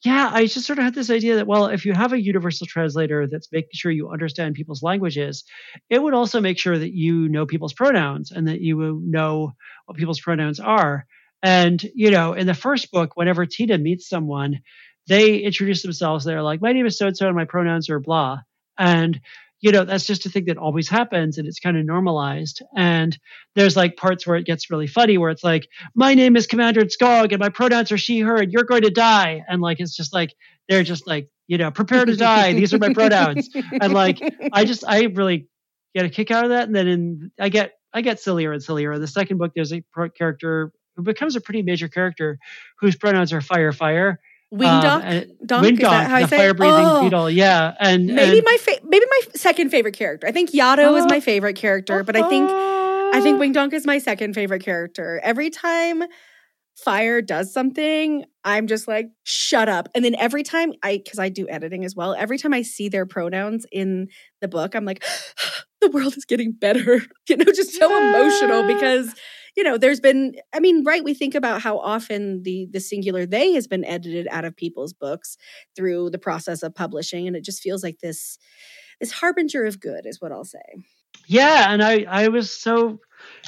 C: yeah, I just sort of had this idea that well, if you have a universal translator that's making sure you understand people's languages, it would also make sure that you know people's pronouns and that you know what people's pronouns are. And you know, in the first book, whenever Tina meets someone, they introduce themselves. They're like, "My name is so and so, and my pronouns are blah." And you know, that's just a thing that always happens, and it's kind of normalized. And there's like parts where it gets really funny, where it's like, "My name is Commander Skog, and my pronouns are she, her, and you're going to die." And like, it's just like they're just like, you know, prepare to die. These are my pronouns. And like, I just, I really get a kick out of that. And then in, I get, I get sillier and sillier. In the second book, there's a character who becomes a pretty major character whose pronouns are fire, fire.
A: Wing
C: Um,
A: Doc?
C: and-
A: Donk? Is that how I
C: the fire breathing
A: Oh.
C: beetle. Yeah. And
A: maybe
C: and,
A: my fa- maybe my second favorite character. I think Yato is
C: Oh.
A: my favorite character, but I think I think
C: Uh,
A: Wyndgonk is my second favorite character. Every time Fire does something, I'm just like, shut up. And then every time I, because I do editing as well, every time I see their pronouns in the book, I'm like, the world is getting better. You know, just so emotional because, you know, there's been, I mean, right, we think about how often the the singular they has been edited out of people's books through the process of publishing. And it just feels like this this harbinger of good is what I'll say.
C: Yeah, and I I was so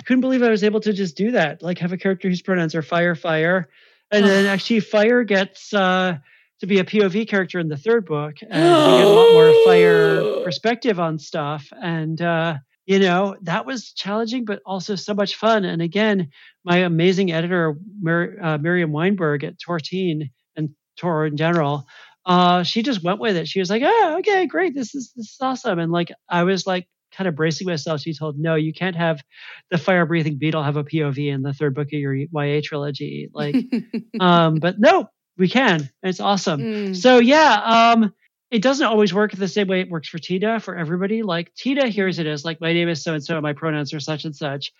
C: couldn't believe I was able to just do that. Like have a character whose pronouns are fire, fire, and then actually fire gets uh, to be a POV character in the third book, and we get a lot more fire perspective on stuff. And uh, you know, that was challenging, but also so much fun. And again, my amazing editor, Mir- uh, Miriam Weinberg at Tor Teen and Tor in general, uh, she just went with it. She was like, "Oh, okay, great. This is this is awesome." And like, I was like, kind of bracing myself. She told, "No, you can't have the fire breathing beetle have a POV in the third book of your YA trilogy." Like, um, but no, we can. It's awesome. Mm. So yeah, um, it doesn't always work the same way it works for Tina for everybody. Like Tina hears it as like my name is so and so, my pronouns are such and such.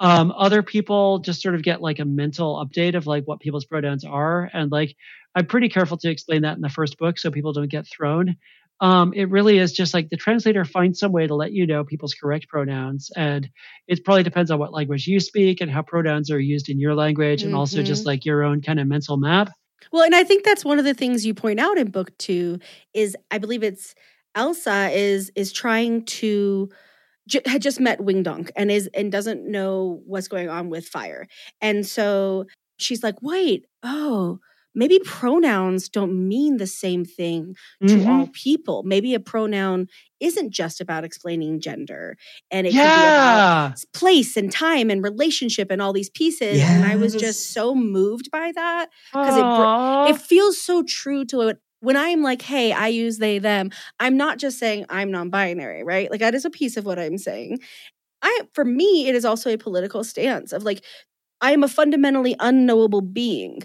C: Um, other people just sort of get like a mental update of like what people's pronouns are, and like I'm pretty careful to explain that in the first book so people don't get thrown. Um, it really is just like the translator finds some way to let you know people's correct pronouns, and it probably depends on what language you speak and how pronouns are used in your language, mm-hmm. and also just mm-hmm. like your own kind of mental map.
A: Well, and I think that's one of the things you point out in book two is I believe it's Elza is is trying to had just met Wyndgonk and is and doesn't know what's going on with fire. And so she's like, wait, oh, maybe pronouns don't mean the same thing to mm-hmm. all people. Maybe a pronoun isn't just about explaining gender and it yeah. could be about place and time and relationship and all these pieces. Yes. And I was just so moved by that because it, it feels so true to what when I'm like, hey, I use they, them, I'm not just saying I'm non binary, right? Like, that is a piece of what I'm saying. I, for me, it is also a political stance of like, I am a fundamentally unknowable being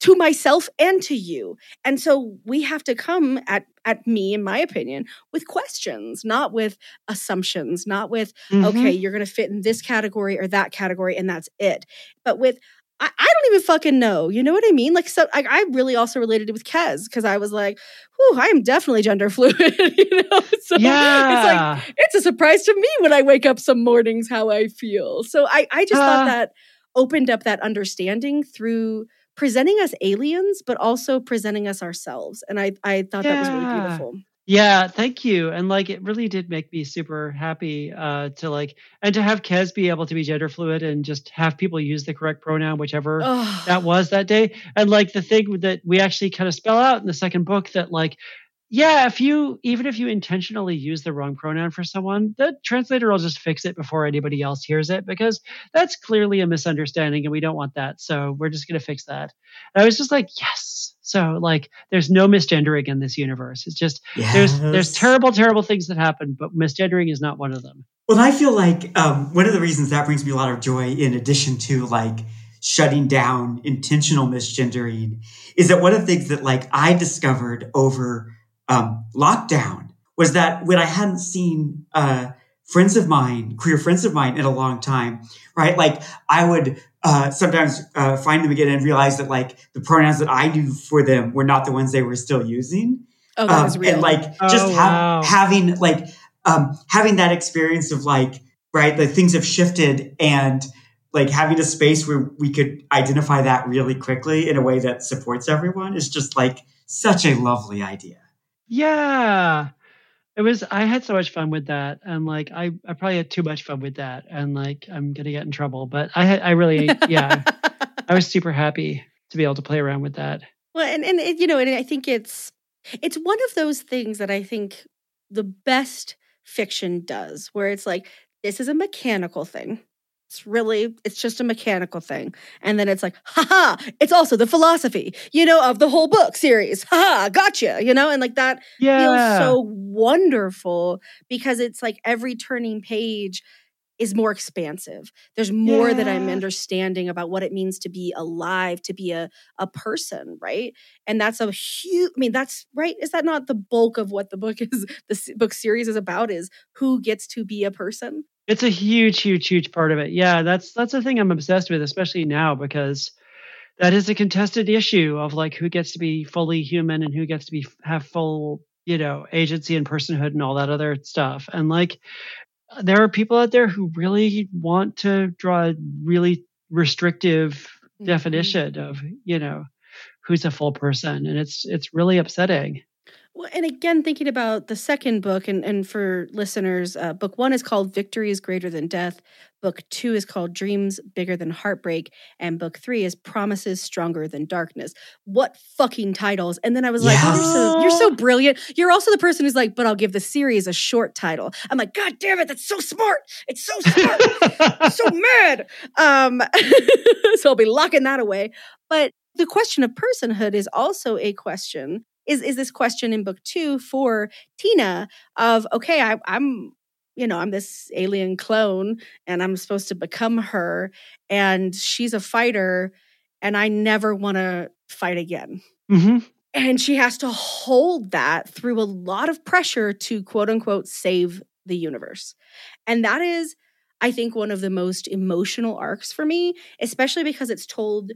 A: to myself and to you. And so we have to come at at me in my opinion with questions, not with assumptions, not with mm-hmm. okay, you're going to fit in this category or that category and that's it. But with I, I don't even fucking know. You know what I mean? Like, so I, I really also related with Kez because I was like, "Whew, I am definitely gender fluid." you know, so yeah. it's like it's a surprise to me when I wake up some mornings how I feel. So I, I just uh, thought that opened up that understanding through presenting us aliens, but also presenting us ourselves. And I, I thought yeah. that was really beautiful.
C: Yeah, thank you. And like it really did make me super happy uh to like and to have Kez be able to be gender fluid and just have people use the correct pronoun, whichever oh. that was that day. And like the thing that we actually kind of spell out in the second book that like yeah, if you even if you intentionally use the wrong pronoun for someone, the translator will just fix it before anybody else hears it because that's clearly a misunderstanding and we don't want that. So we're just going to fix that. And I was just like, yes. So like there's no misgendering in this universe. It's just yes. there's there's terrible terrible things that happen, but misgendering is not one of them.
B: Well, I feel like um, one of the reasons that brings me a lot of joy in addition to like shutting down intentional misgendering is that one of the things that like I discovered over um, lockdown was that when I hadn't seen uh, friends of mine, queer friends of mine in a long time, right? Like I would uh, sometimes uh, find them again and realize that like the pronouns that I knew for them were not the ones they were still using.
A: Oh, that um, was real.
B: And like just oh, wow. having like um, having that experience of like right, the things have shifted and like having a space where we could identify that really quickly in a way that supports everyone is just like such a lovely idea.
C: Yeah. It was I had so much fun with that and like I I probably had too much fun with that and like I'm to get in trouble but I I really yeah I was super happy to be able to play around with that.
A: Well and and you know and I think it's it's one of those things that I think the best fiction does where it's like this is a mechanical thing it's really, it's just a mechanical thing. And then it's like, haha, it's also the philosophy, you know, of the whole book series. Haha, gotcha, you know, and like that yeah. feels so wonderful because it's like every turning page is more expansive. There's more yeah. that I'm understanding about what it means to be alive, to be a, a person, right? And that's a huge, I mean, that's right. Is that not the bulk of what the book is, the book series is about is who gets to be a person?
C: It's a huge, huge, huge part of it. Yeah, that's that's the thing I'm obsessed with, especially now because that is a contested issue of like who gets to be fully human and who gets to be have full, you know, agency and personhood and all that other stuff. And like there are people out there who really want to draw a really restrictive mm-hmm. definition of, you know, who's a full person and it's it's really upsetting.
A: Well, and again, thinking about the second book, and, and for listeners, uh, book one is called Victory is Greater Than Death. Book two is called Dreams Bigger Than Heartbreak. And book three is Promises Stronger Than Darkness. What fucking titles. And then I was like, you're, so, you're so brilliant. You're also the person who's like, but I'll give the series a short title. I'm like, God damn it, that's so smart. It's so smart. I'm so mad. Um, so I'll be locking that away. But the question of personhood is also a question is is this question in book two for Tina of okay, I, I'm you know I'm this alien clone and I'm supposed to become her, and she's a fighter, and I never want to fight again.
C: Mm-hmm.
A: And she has to hold that through a lot of pressure to quote unquote save the universe. And that is, I think, one of the most emotional arcs for me, especially because it's told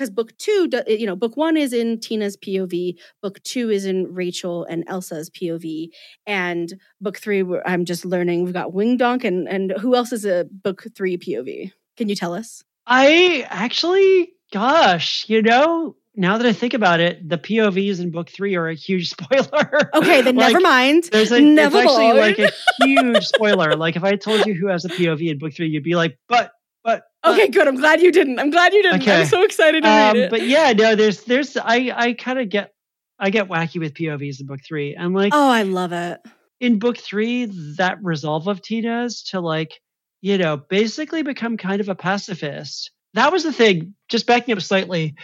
A: because book two, you know, book one is in Tina's POV, book two is in Rachel and Elza's POV, and book three, I'm just learning. We've got Wyndgonk, and and who else is a book three POV? Can you tell us?
C: I actually, gosh, you know, now that I think about it, the POVs in book three are a huge spoiler.
A: Okay, then like, never mind.
C: There's
A: a, never
C: it's actually mind. like a huge spoiler. like if I told you who has a POV in book three, you'd be like, but but
A: okay, good. I'm glad you didn't. I'm glad you didn't. Okay. I'm so excited to um, read it.
C: But yeah, no, there's there's I I kind of get I get wacky with POVs in book three. I'm like,
A: oh, I love it.
C: In book three, that resolve of Tina's to like, you know, basically become kind of a pacifist. That was the thing. Just backing up slightly,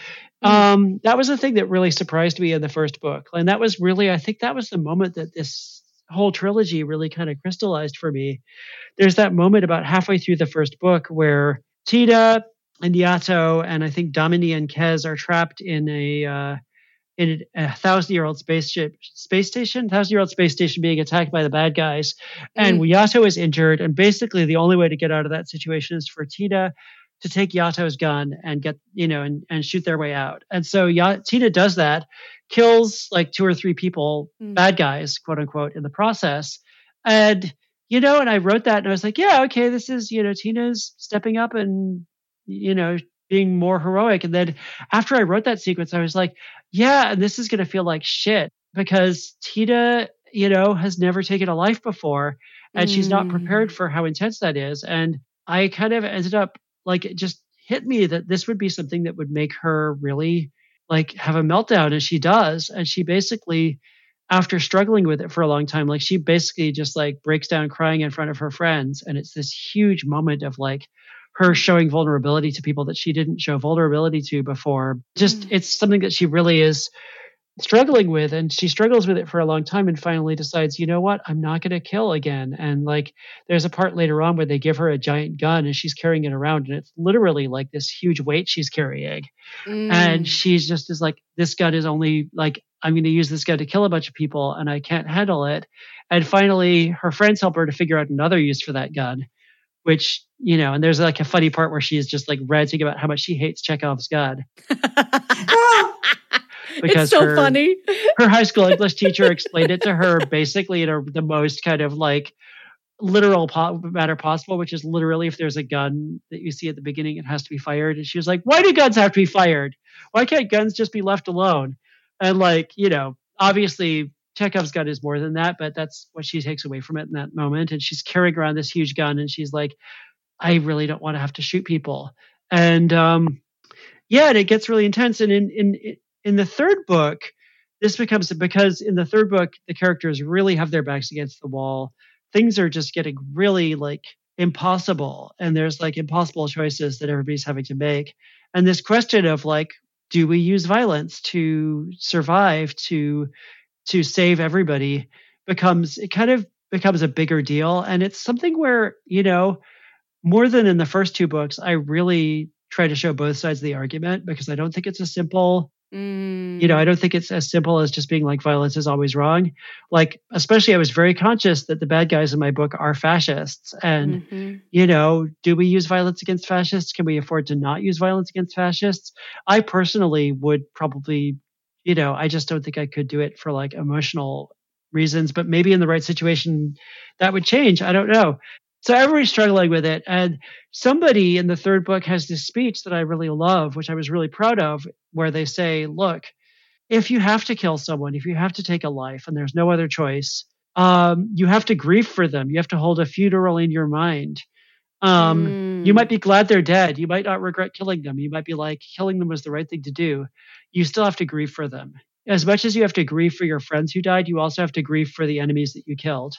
C: mm. um, that was the thing that really surprised me in the first book, and that was really, I think, that was the moment that this whole trilogy really kind of crystallized for me. There's that moment about halfway through the first book where Tina and Yato and I think Damini and Kez are trapped in a uh, in a thousand year old spaceship space station, thousand year old space station being attacked by the bad guys, and mm. Yato is injured. And basically, the only way to get out of that situation is for Tina to take Yato's gun and get you know and, and shoot their way out. And so ya- Tina does that, kills like two or three people, mm. bad guys, quote unquote, in the process. And you know, and I wrote that and I was like, yeah, okay, this is you know Tina's stepping up and you know being more heroic. And then after I wrote that sequence, I was like, yeah, and this is going to feel like shit because Tina, you know, has never taken a life before and mm. she's not prepared mm. for how intense that is. And I kind of ended up like it just hit me that this would be something that would make her really like have a meltdown and she does and she basically after struggling with it for a long time like she basically just like breaks down crying in front of her friends and it's this huge moment of like her showing vulnerability to people that she didn't show vulnerability to before just mm. it's something that she really is struggling with and she struggles with it for a long time and finally decides you know what? I'm not going to kill again. And like there's a part later on where they give her a giant gun and she's carrying it around and it's literally like this huge weight she's carrying. Mm. and she's just is like this gun is only like i'm going to use this gun to kill a bunch of people and i can't handle it. And finally her friends help her to figure out another use for that gun which you know and there's like a funny part where she's just like ranting about how much she hates chekhov's gun
A: because it's so her, funny.
C: her high school English teacher explained it to her basically in a, the most kind of like literal po- matter possible, which is literally if there's a gun that you see at the beginning, it has to be fired. And she was like, "Why do guns have to be fired? Why can't guns just be left alone?" And like you know, obviously Chekhov's gun is more than that, but that's what she takes away from it in that moment. And she's carrying around this huge gun, and she's like, "I really don't want to have to shoot people." And um, yeah, and it gets really intense. And in in in the third book, this becomes because in the third book, the characters really have their backs against the wall. Things are just getting really like impossible. And there's like impossible choices that everybody's having to make. And this question of like, do we use violence to survive, to to save everybody becomes it kind of becomes a bigger deal. And it's something where, you know, more than in the first two books, I really try to show both sides of the argument because I don't think it's a simple Mm. You know, I don't think it's as simple as just being like violence is always wrong. Like, especially, I was very conscious that the bad guys in my book are fascists. And, mm-hmm. you know, do we use violence against fascists? Can we afford to not use violence against fascists? I personally would probably, you know, I just don't think I could do it for like emotional reasons, but maybe in the right situation that would change. I don't know. So everybody's struggling with it. And somebody in the third book has this speech that I really love, which I was really proud of, where they say, look, if you have to kill someone, if you have to take a life and there's no other choice, um, you have to grieve for them. You have to hold a funeral in your mind. Um, mm. You might be glad they're dead. You might not regret killing them. You might be like, killing them was the right thing to do. You still have to grieve for them. As much as you have to grieve for your friends who died, you also have to grieve for the enemies that you killed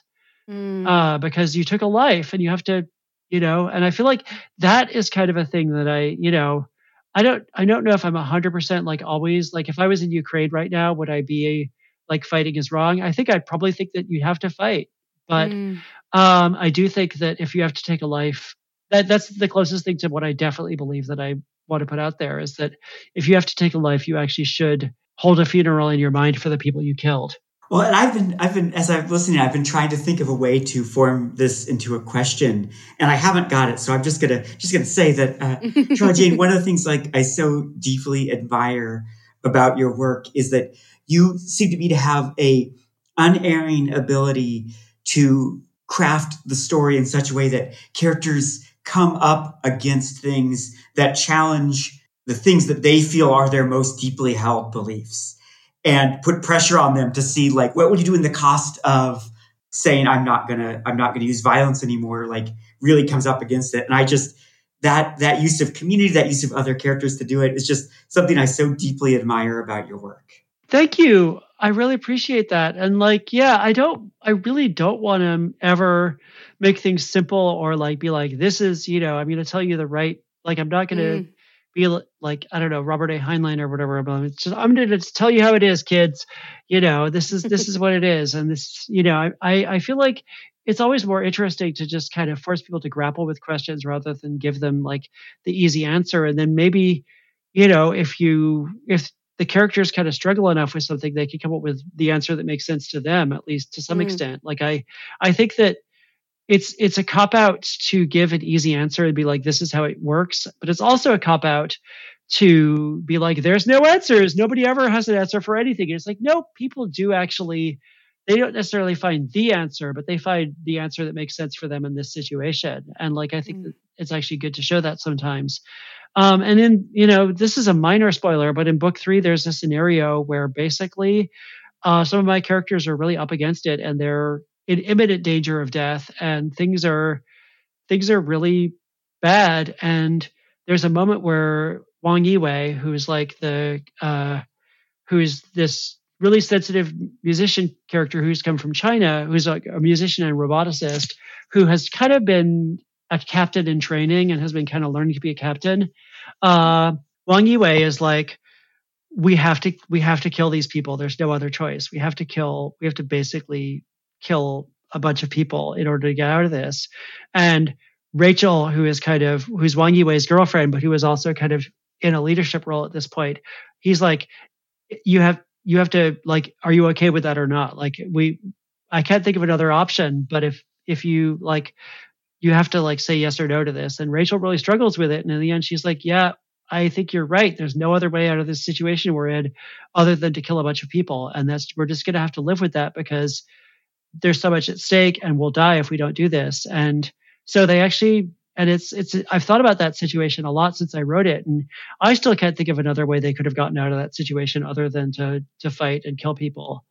C: mm. uh, because you took a life and you have to, you know, and I feel like that is kind of a thing that I, you know, I don't, I don't know if I'm hundred percent like always, like if I was in Ukraine right now, would I be like fighting is wrong? I think I'd probably think that you have to fight, but mm. um, I do think that if you have to take a life, that that's the closest thing to what I definitely believe that I want to put out there is that if you have to take a life, you actually should hold a funeral in your mind for the people you killed.
B: Well, and I've been, I've been, as I've listening, I've been trying to think of a way to form this into a question, and I haven't got it. So I'm just gonna, just gonna say that, uh, Charlie Jane, one of the things like I so deeply admire about your work is that you seem to me to have a unerring ability to craft the story in such a way that characters come up against things that challenge the things that they feel are their most deeply held beliefs and put pressure on them to see like what would you do in the cost of saying i'm not gonna i'm not gonna use violence anymore like really comes up against it. And i just that that use of community that use of other characters to do it is just something i so deeply admire about your work.
C: Thank you. I really appreciate that. And like yeah i don't i really don't want to ever make things simple or like be like this is you know i'm going to tell you the right like i'm not going to mm like I don't know Robert A. Heinlein or whatever. But it's just I'm going to tell you how it is, kids. You know, this is this is what it is, and this you know I I feel like it's always more interesting to just kind of force people to grapple with questions rather than give them like the easy answer, and then maybe you know if you if the characters kind of struggle enough with something they can come up with the answer that makes sense to them at least to some mm. extent like i i think that it's it's a cop out to give an easy answer and be like this is how it works but it's also a cop out to be like there's no answers. Nobody ever has an answer for anything. And it's like no people do actually they don't necessarily find the answer but they find the answer that makes sense for them in this situation. And like i think mm. it's actually good to show that sometimes. Um, and then you know this is a minor spoiler but in book three there's a scenario where basically uh, some of my characters are really up against it and they're in imminent danger of death and things are things are really bad. And there's a moment where Wang Yiwei who's like the uh, who's this really sensitive musician character who's come from China who's a musician and roboticist who has kind of been a captain in training and has been kind of learning to be a captain. Uh, Wang Yiwei is like we have to we have to kill these people. There's no other choice. We have to kill we have to basically kill a bunch of people in order to get out of this. And Rachel, who is kind of who's Wang Yiwei's girlfriend, but who is also kind of in a leadership role at this point, he's like, you have you have to like, are you okay with that or not? Like we, I can't think of another option. But if if you like, you have to like say yes or no to this. And Rachel really struggles with it. And in the end, she's like, yeah, I think you're right. There's no other way out of this situation we're in other than to kill a bunch of people. And that's, we're just going to have to live with that because there's so much at stake and we'll die if we don't do this. And so they actually, and it's, it's, I've thought about that situation a lot since I wrote it. And I still can't think of another way they could have gotten out of that situation other than to, to fight and kill people.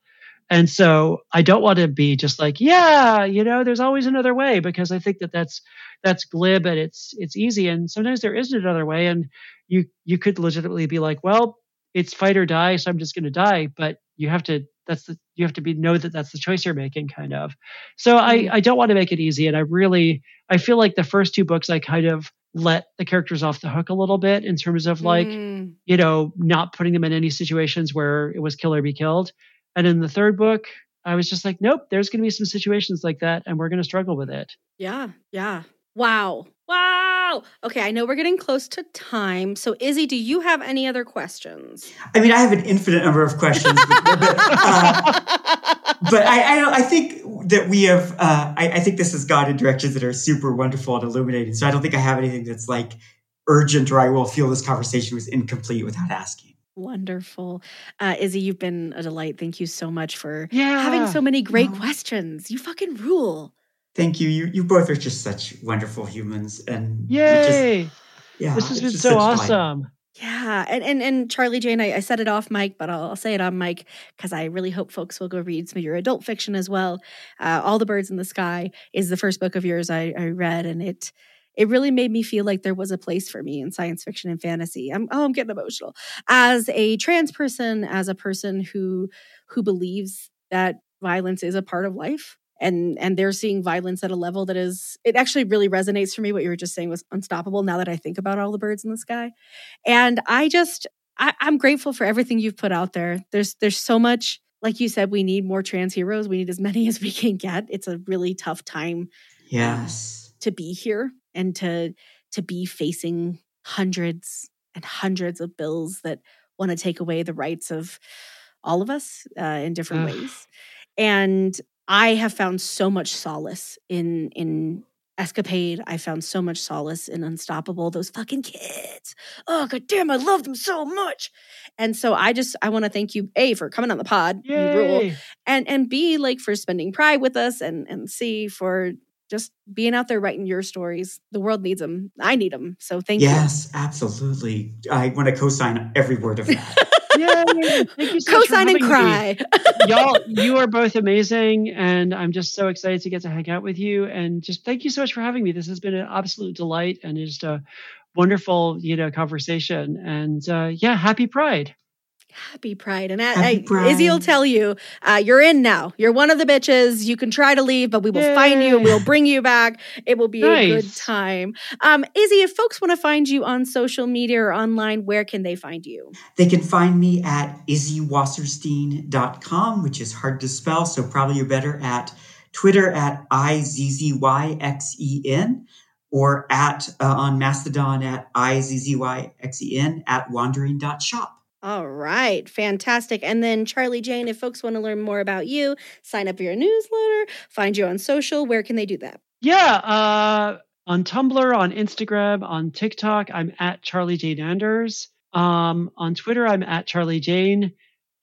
C: And so I don't want to be just like, yeah, you know, there's always another way because I think that that's, that's glib and it's, it's easy. And sometimes there isn't another way. And you, you could legitimately be like, well, it's fight or die. So I'm just going to die. But you have to that's the you have to be know that that's the choice you're making kind of so i mm-hmm. i don't want to make it easy and i really i feel like the first two books i kind of let the characters off the hook a little bit in terms of like mm. you know not putting them in any situations where it was kill or be killed and in the third book i was just like nope there's going to be some situations like that and we're going to struggle with it
A: yeah yeah wow Wow. Okay, I know we're getting close to time. So, Izzy, do you have any other questions?
B: I mean, I have an infinite number of questions, but, but, uh, but I, I, I, think that we have. Uh, I, I, think this has gone in directions that are super wonderful and illuminating. So, I don't think I have anything that's like urgent, or I will feel this conversation was incomplete without asking.
A: Wonderful. Uh, Izzy, you've been a delight. Thank you so much for yeah. having so many great questions. You fucking rule.
B: Thank you. You you both are just such wonderful humans, and
C: yay! Just, yeah, this has been so awesome.
A: Yeah, and and, and Charlie Jane, I, I said it off mic, but I'll, I'll say it on mic because I really hope folks will go read some of your adult fiction as well. Uh, All the Birds in the Sky is the first book of yours I, I read, and it it really made me feel like there was a place for me in science fiction and fantasy. I'm oh, I'm getting emotional as a trans person, as a person who who believes that violence is a part of life and and they're seeing violence at a level that is it actually really resonates for me what you were just saying was unstoppable now that i think about all the birds in the sky. And i just I, i'm grateful for everything you've put out there. There's there's so much like you said we need more trans heroes. We need as many as we can get. It's a really tough time um,
B: yes.
A: to be here and to to be facing hundreds and hundreds of bills that want to take away the rights of all of us uh, in different ways. And I have found so much solace in in Escapade. I found so much solace in Unstoppable. Those fucking kids. Oh god damn, I love them so much. And so I just I want to thank you A for coming on the pod. You rule. And and B like for spending pride with us and and C for just being out there writing your stories. The world needs them. I need them. So thank
B: yes,
A: you.
B: Yes, absolutely. I want to co-sign every word of that.
C: Yay! Thank you so
A: Co-sign and cry.
C: Y'all, you are both amazing, and I'm just so excited to get to hang out with you. And just thank you so much for having me. This has been an absolute delight and just a wonderful, you know, conversation. And uh, yeah, happy Pride.
A: Happy Pride. And I, I, Izzy will tell you, uh, you're in now. You're one of the bitches. You can try to leave, but we will Yay. find you and we'll bring you back. It will be nice. a good time. Um, Izzy, if folks want to find you on social media or online, where can they find you?
B: They can find me at izzywasserstein.com, which is hard to spell. So probably you're better at Twitter at I-Z-Z-Y-X-E-N or at uh, on Mastodon at I-Z-Z-Y-X-E-N at wandering.shop.
A: All right, fantastic. And then, Charlie Jane, if folks want to learn more about you, sign up for your newsletter, find you on social, where can they do that?
C: Yeah, uh, on Tumblr, on Instagram, on TikTok, I'm at Charlie Jane Anders. Um, on Twitter, I'm at Charlie Jane.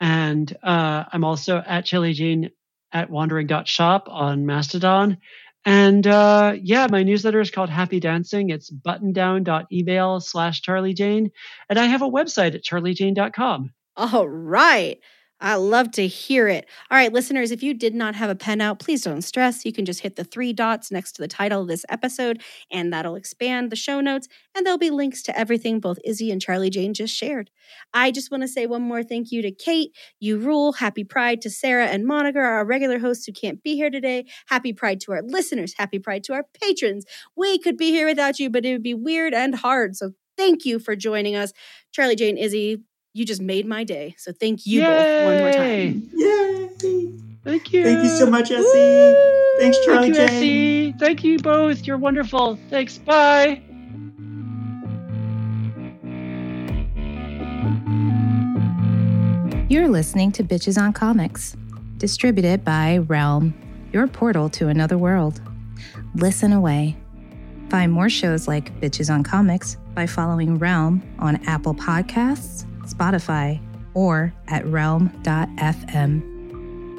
C: And uh, I'm also at Charlie Jane at wandering.shop on Mastodon. And uh, yeah, my newsletter is called Happy Dancing. It's buttondown.email slash Charlie Jane. And I have a website at charliejane.com.
A: All right. I love to hear it. All right, listeners, if you did not have a pen out, please don't stress. You can just hit the three dots next to the title of this episode, and that'll expand the show notes, and there'll be links to everything both Izzy and Charlie Jane just shared. I just want to say one more thank you to Kate, You Rule, Happy Pride to Sara and Monika, our regular hosts who can't be here today. Happy Pride to our listeners. Happy Pride to our patrons. We could be here without you, but it would be weird and hard. So thank you for joining us. Charlie Jane, Izzy, you just made my day. So thank you Yay! both one more time.
B: Yay!
C: Thank you.
B: Thank you so much, Essie. Woo! Thanks, Charlie
C: Thank you, Essie. Thank you both. You're wonderful. Thanks. Bye.
F: You're listening to Bitches on Comics, distributed by Realm, your portal to another world. Listen away. Find more shows like Bitches on Comics by following Realm on Apple Podcasts Spotify, or at realm.fm.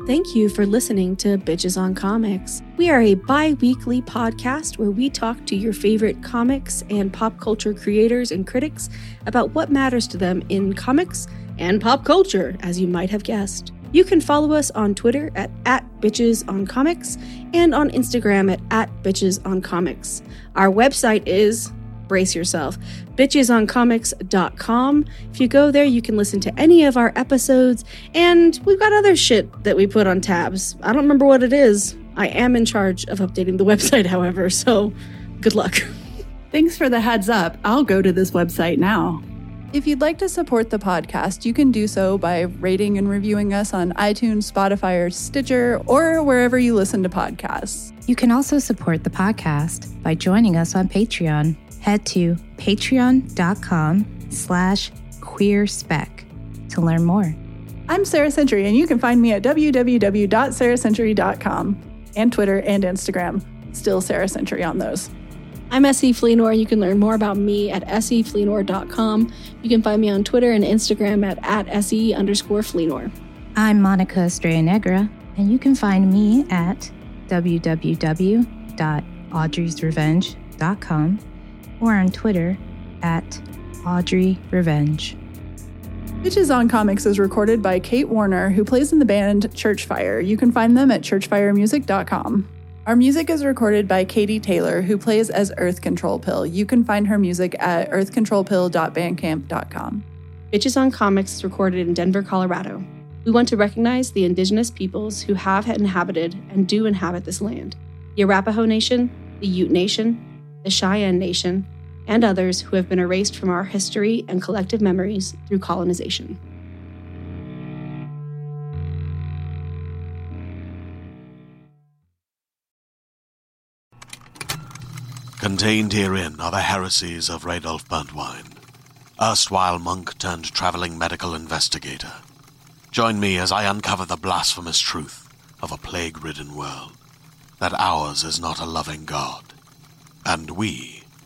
A: Thank you for listening to Bitches on Comics. We are a bi weekly podcast where we talk to your favorite comics and pop culture creators and critics about what matters to them in comics and pop culture, as you might have guessed. You can follow us on Twitter at, at Bitches on Comics and on Instagram at, at Bitches on Comics. Our website is brace yourself. Bitchesoncomics.com. If you go there, you can listen to any of our episodes, and we've got other shit that we put on tabs. I don't remember what it is. I am in charge of updating the website, however, so good luck.
G: Thanks for the heads up. I'll go to this website now.
H: If you'd like to support the podcast, you can do so by rating and reviewing us on iTunes, Spotify, or Stitcher, or wherever you listen to podcasts.
F: You can also support the podcast by joining us on Patreon head to patreon.com slash queerspec to learn more.
H: I'm Sara Century, and you can find me at www.sarahcentury.com and Twitter and Instagram. Still Sara Century on those.
A: I'm S.E. Fleenor. You can learn more about me atessiefleenor.com. You can find me on Twitter and Instagram at, at essie underscore Fleenor.
F: I'm Monika Estrella Negra, and you can find me at www.audreysrevenge.com or on Twitter at Audrey Revenge.
H: Bitches on Comics is recorded by Kate Warner, who plays in the band Churchfire. You can find them at churchfiremusic.com. Our music is recorded by Katie Taylor, who plays as Earth Control Pill. You can find her music at earthcontrolpill.bandcamp.com.
A: Bitches on Comics is recorded in Denver, Colorado. We want to recognize the indigenous peoples who have inhabited and do inhabit this land the Arapaho Nation, the Ute Nation, the Cheyenne Nation, and others who have been erased from our history and collective memories through colonization.
I: Contained herein are the heresies of Radolf Burntwine, erstwhile monk turned traveling medical investigator. Join me as I uncover the blasphemous truth of a plague ridden world that ours is not a loving God, and we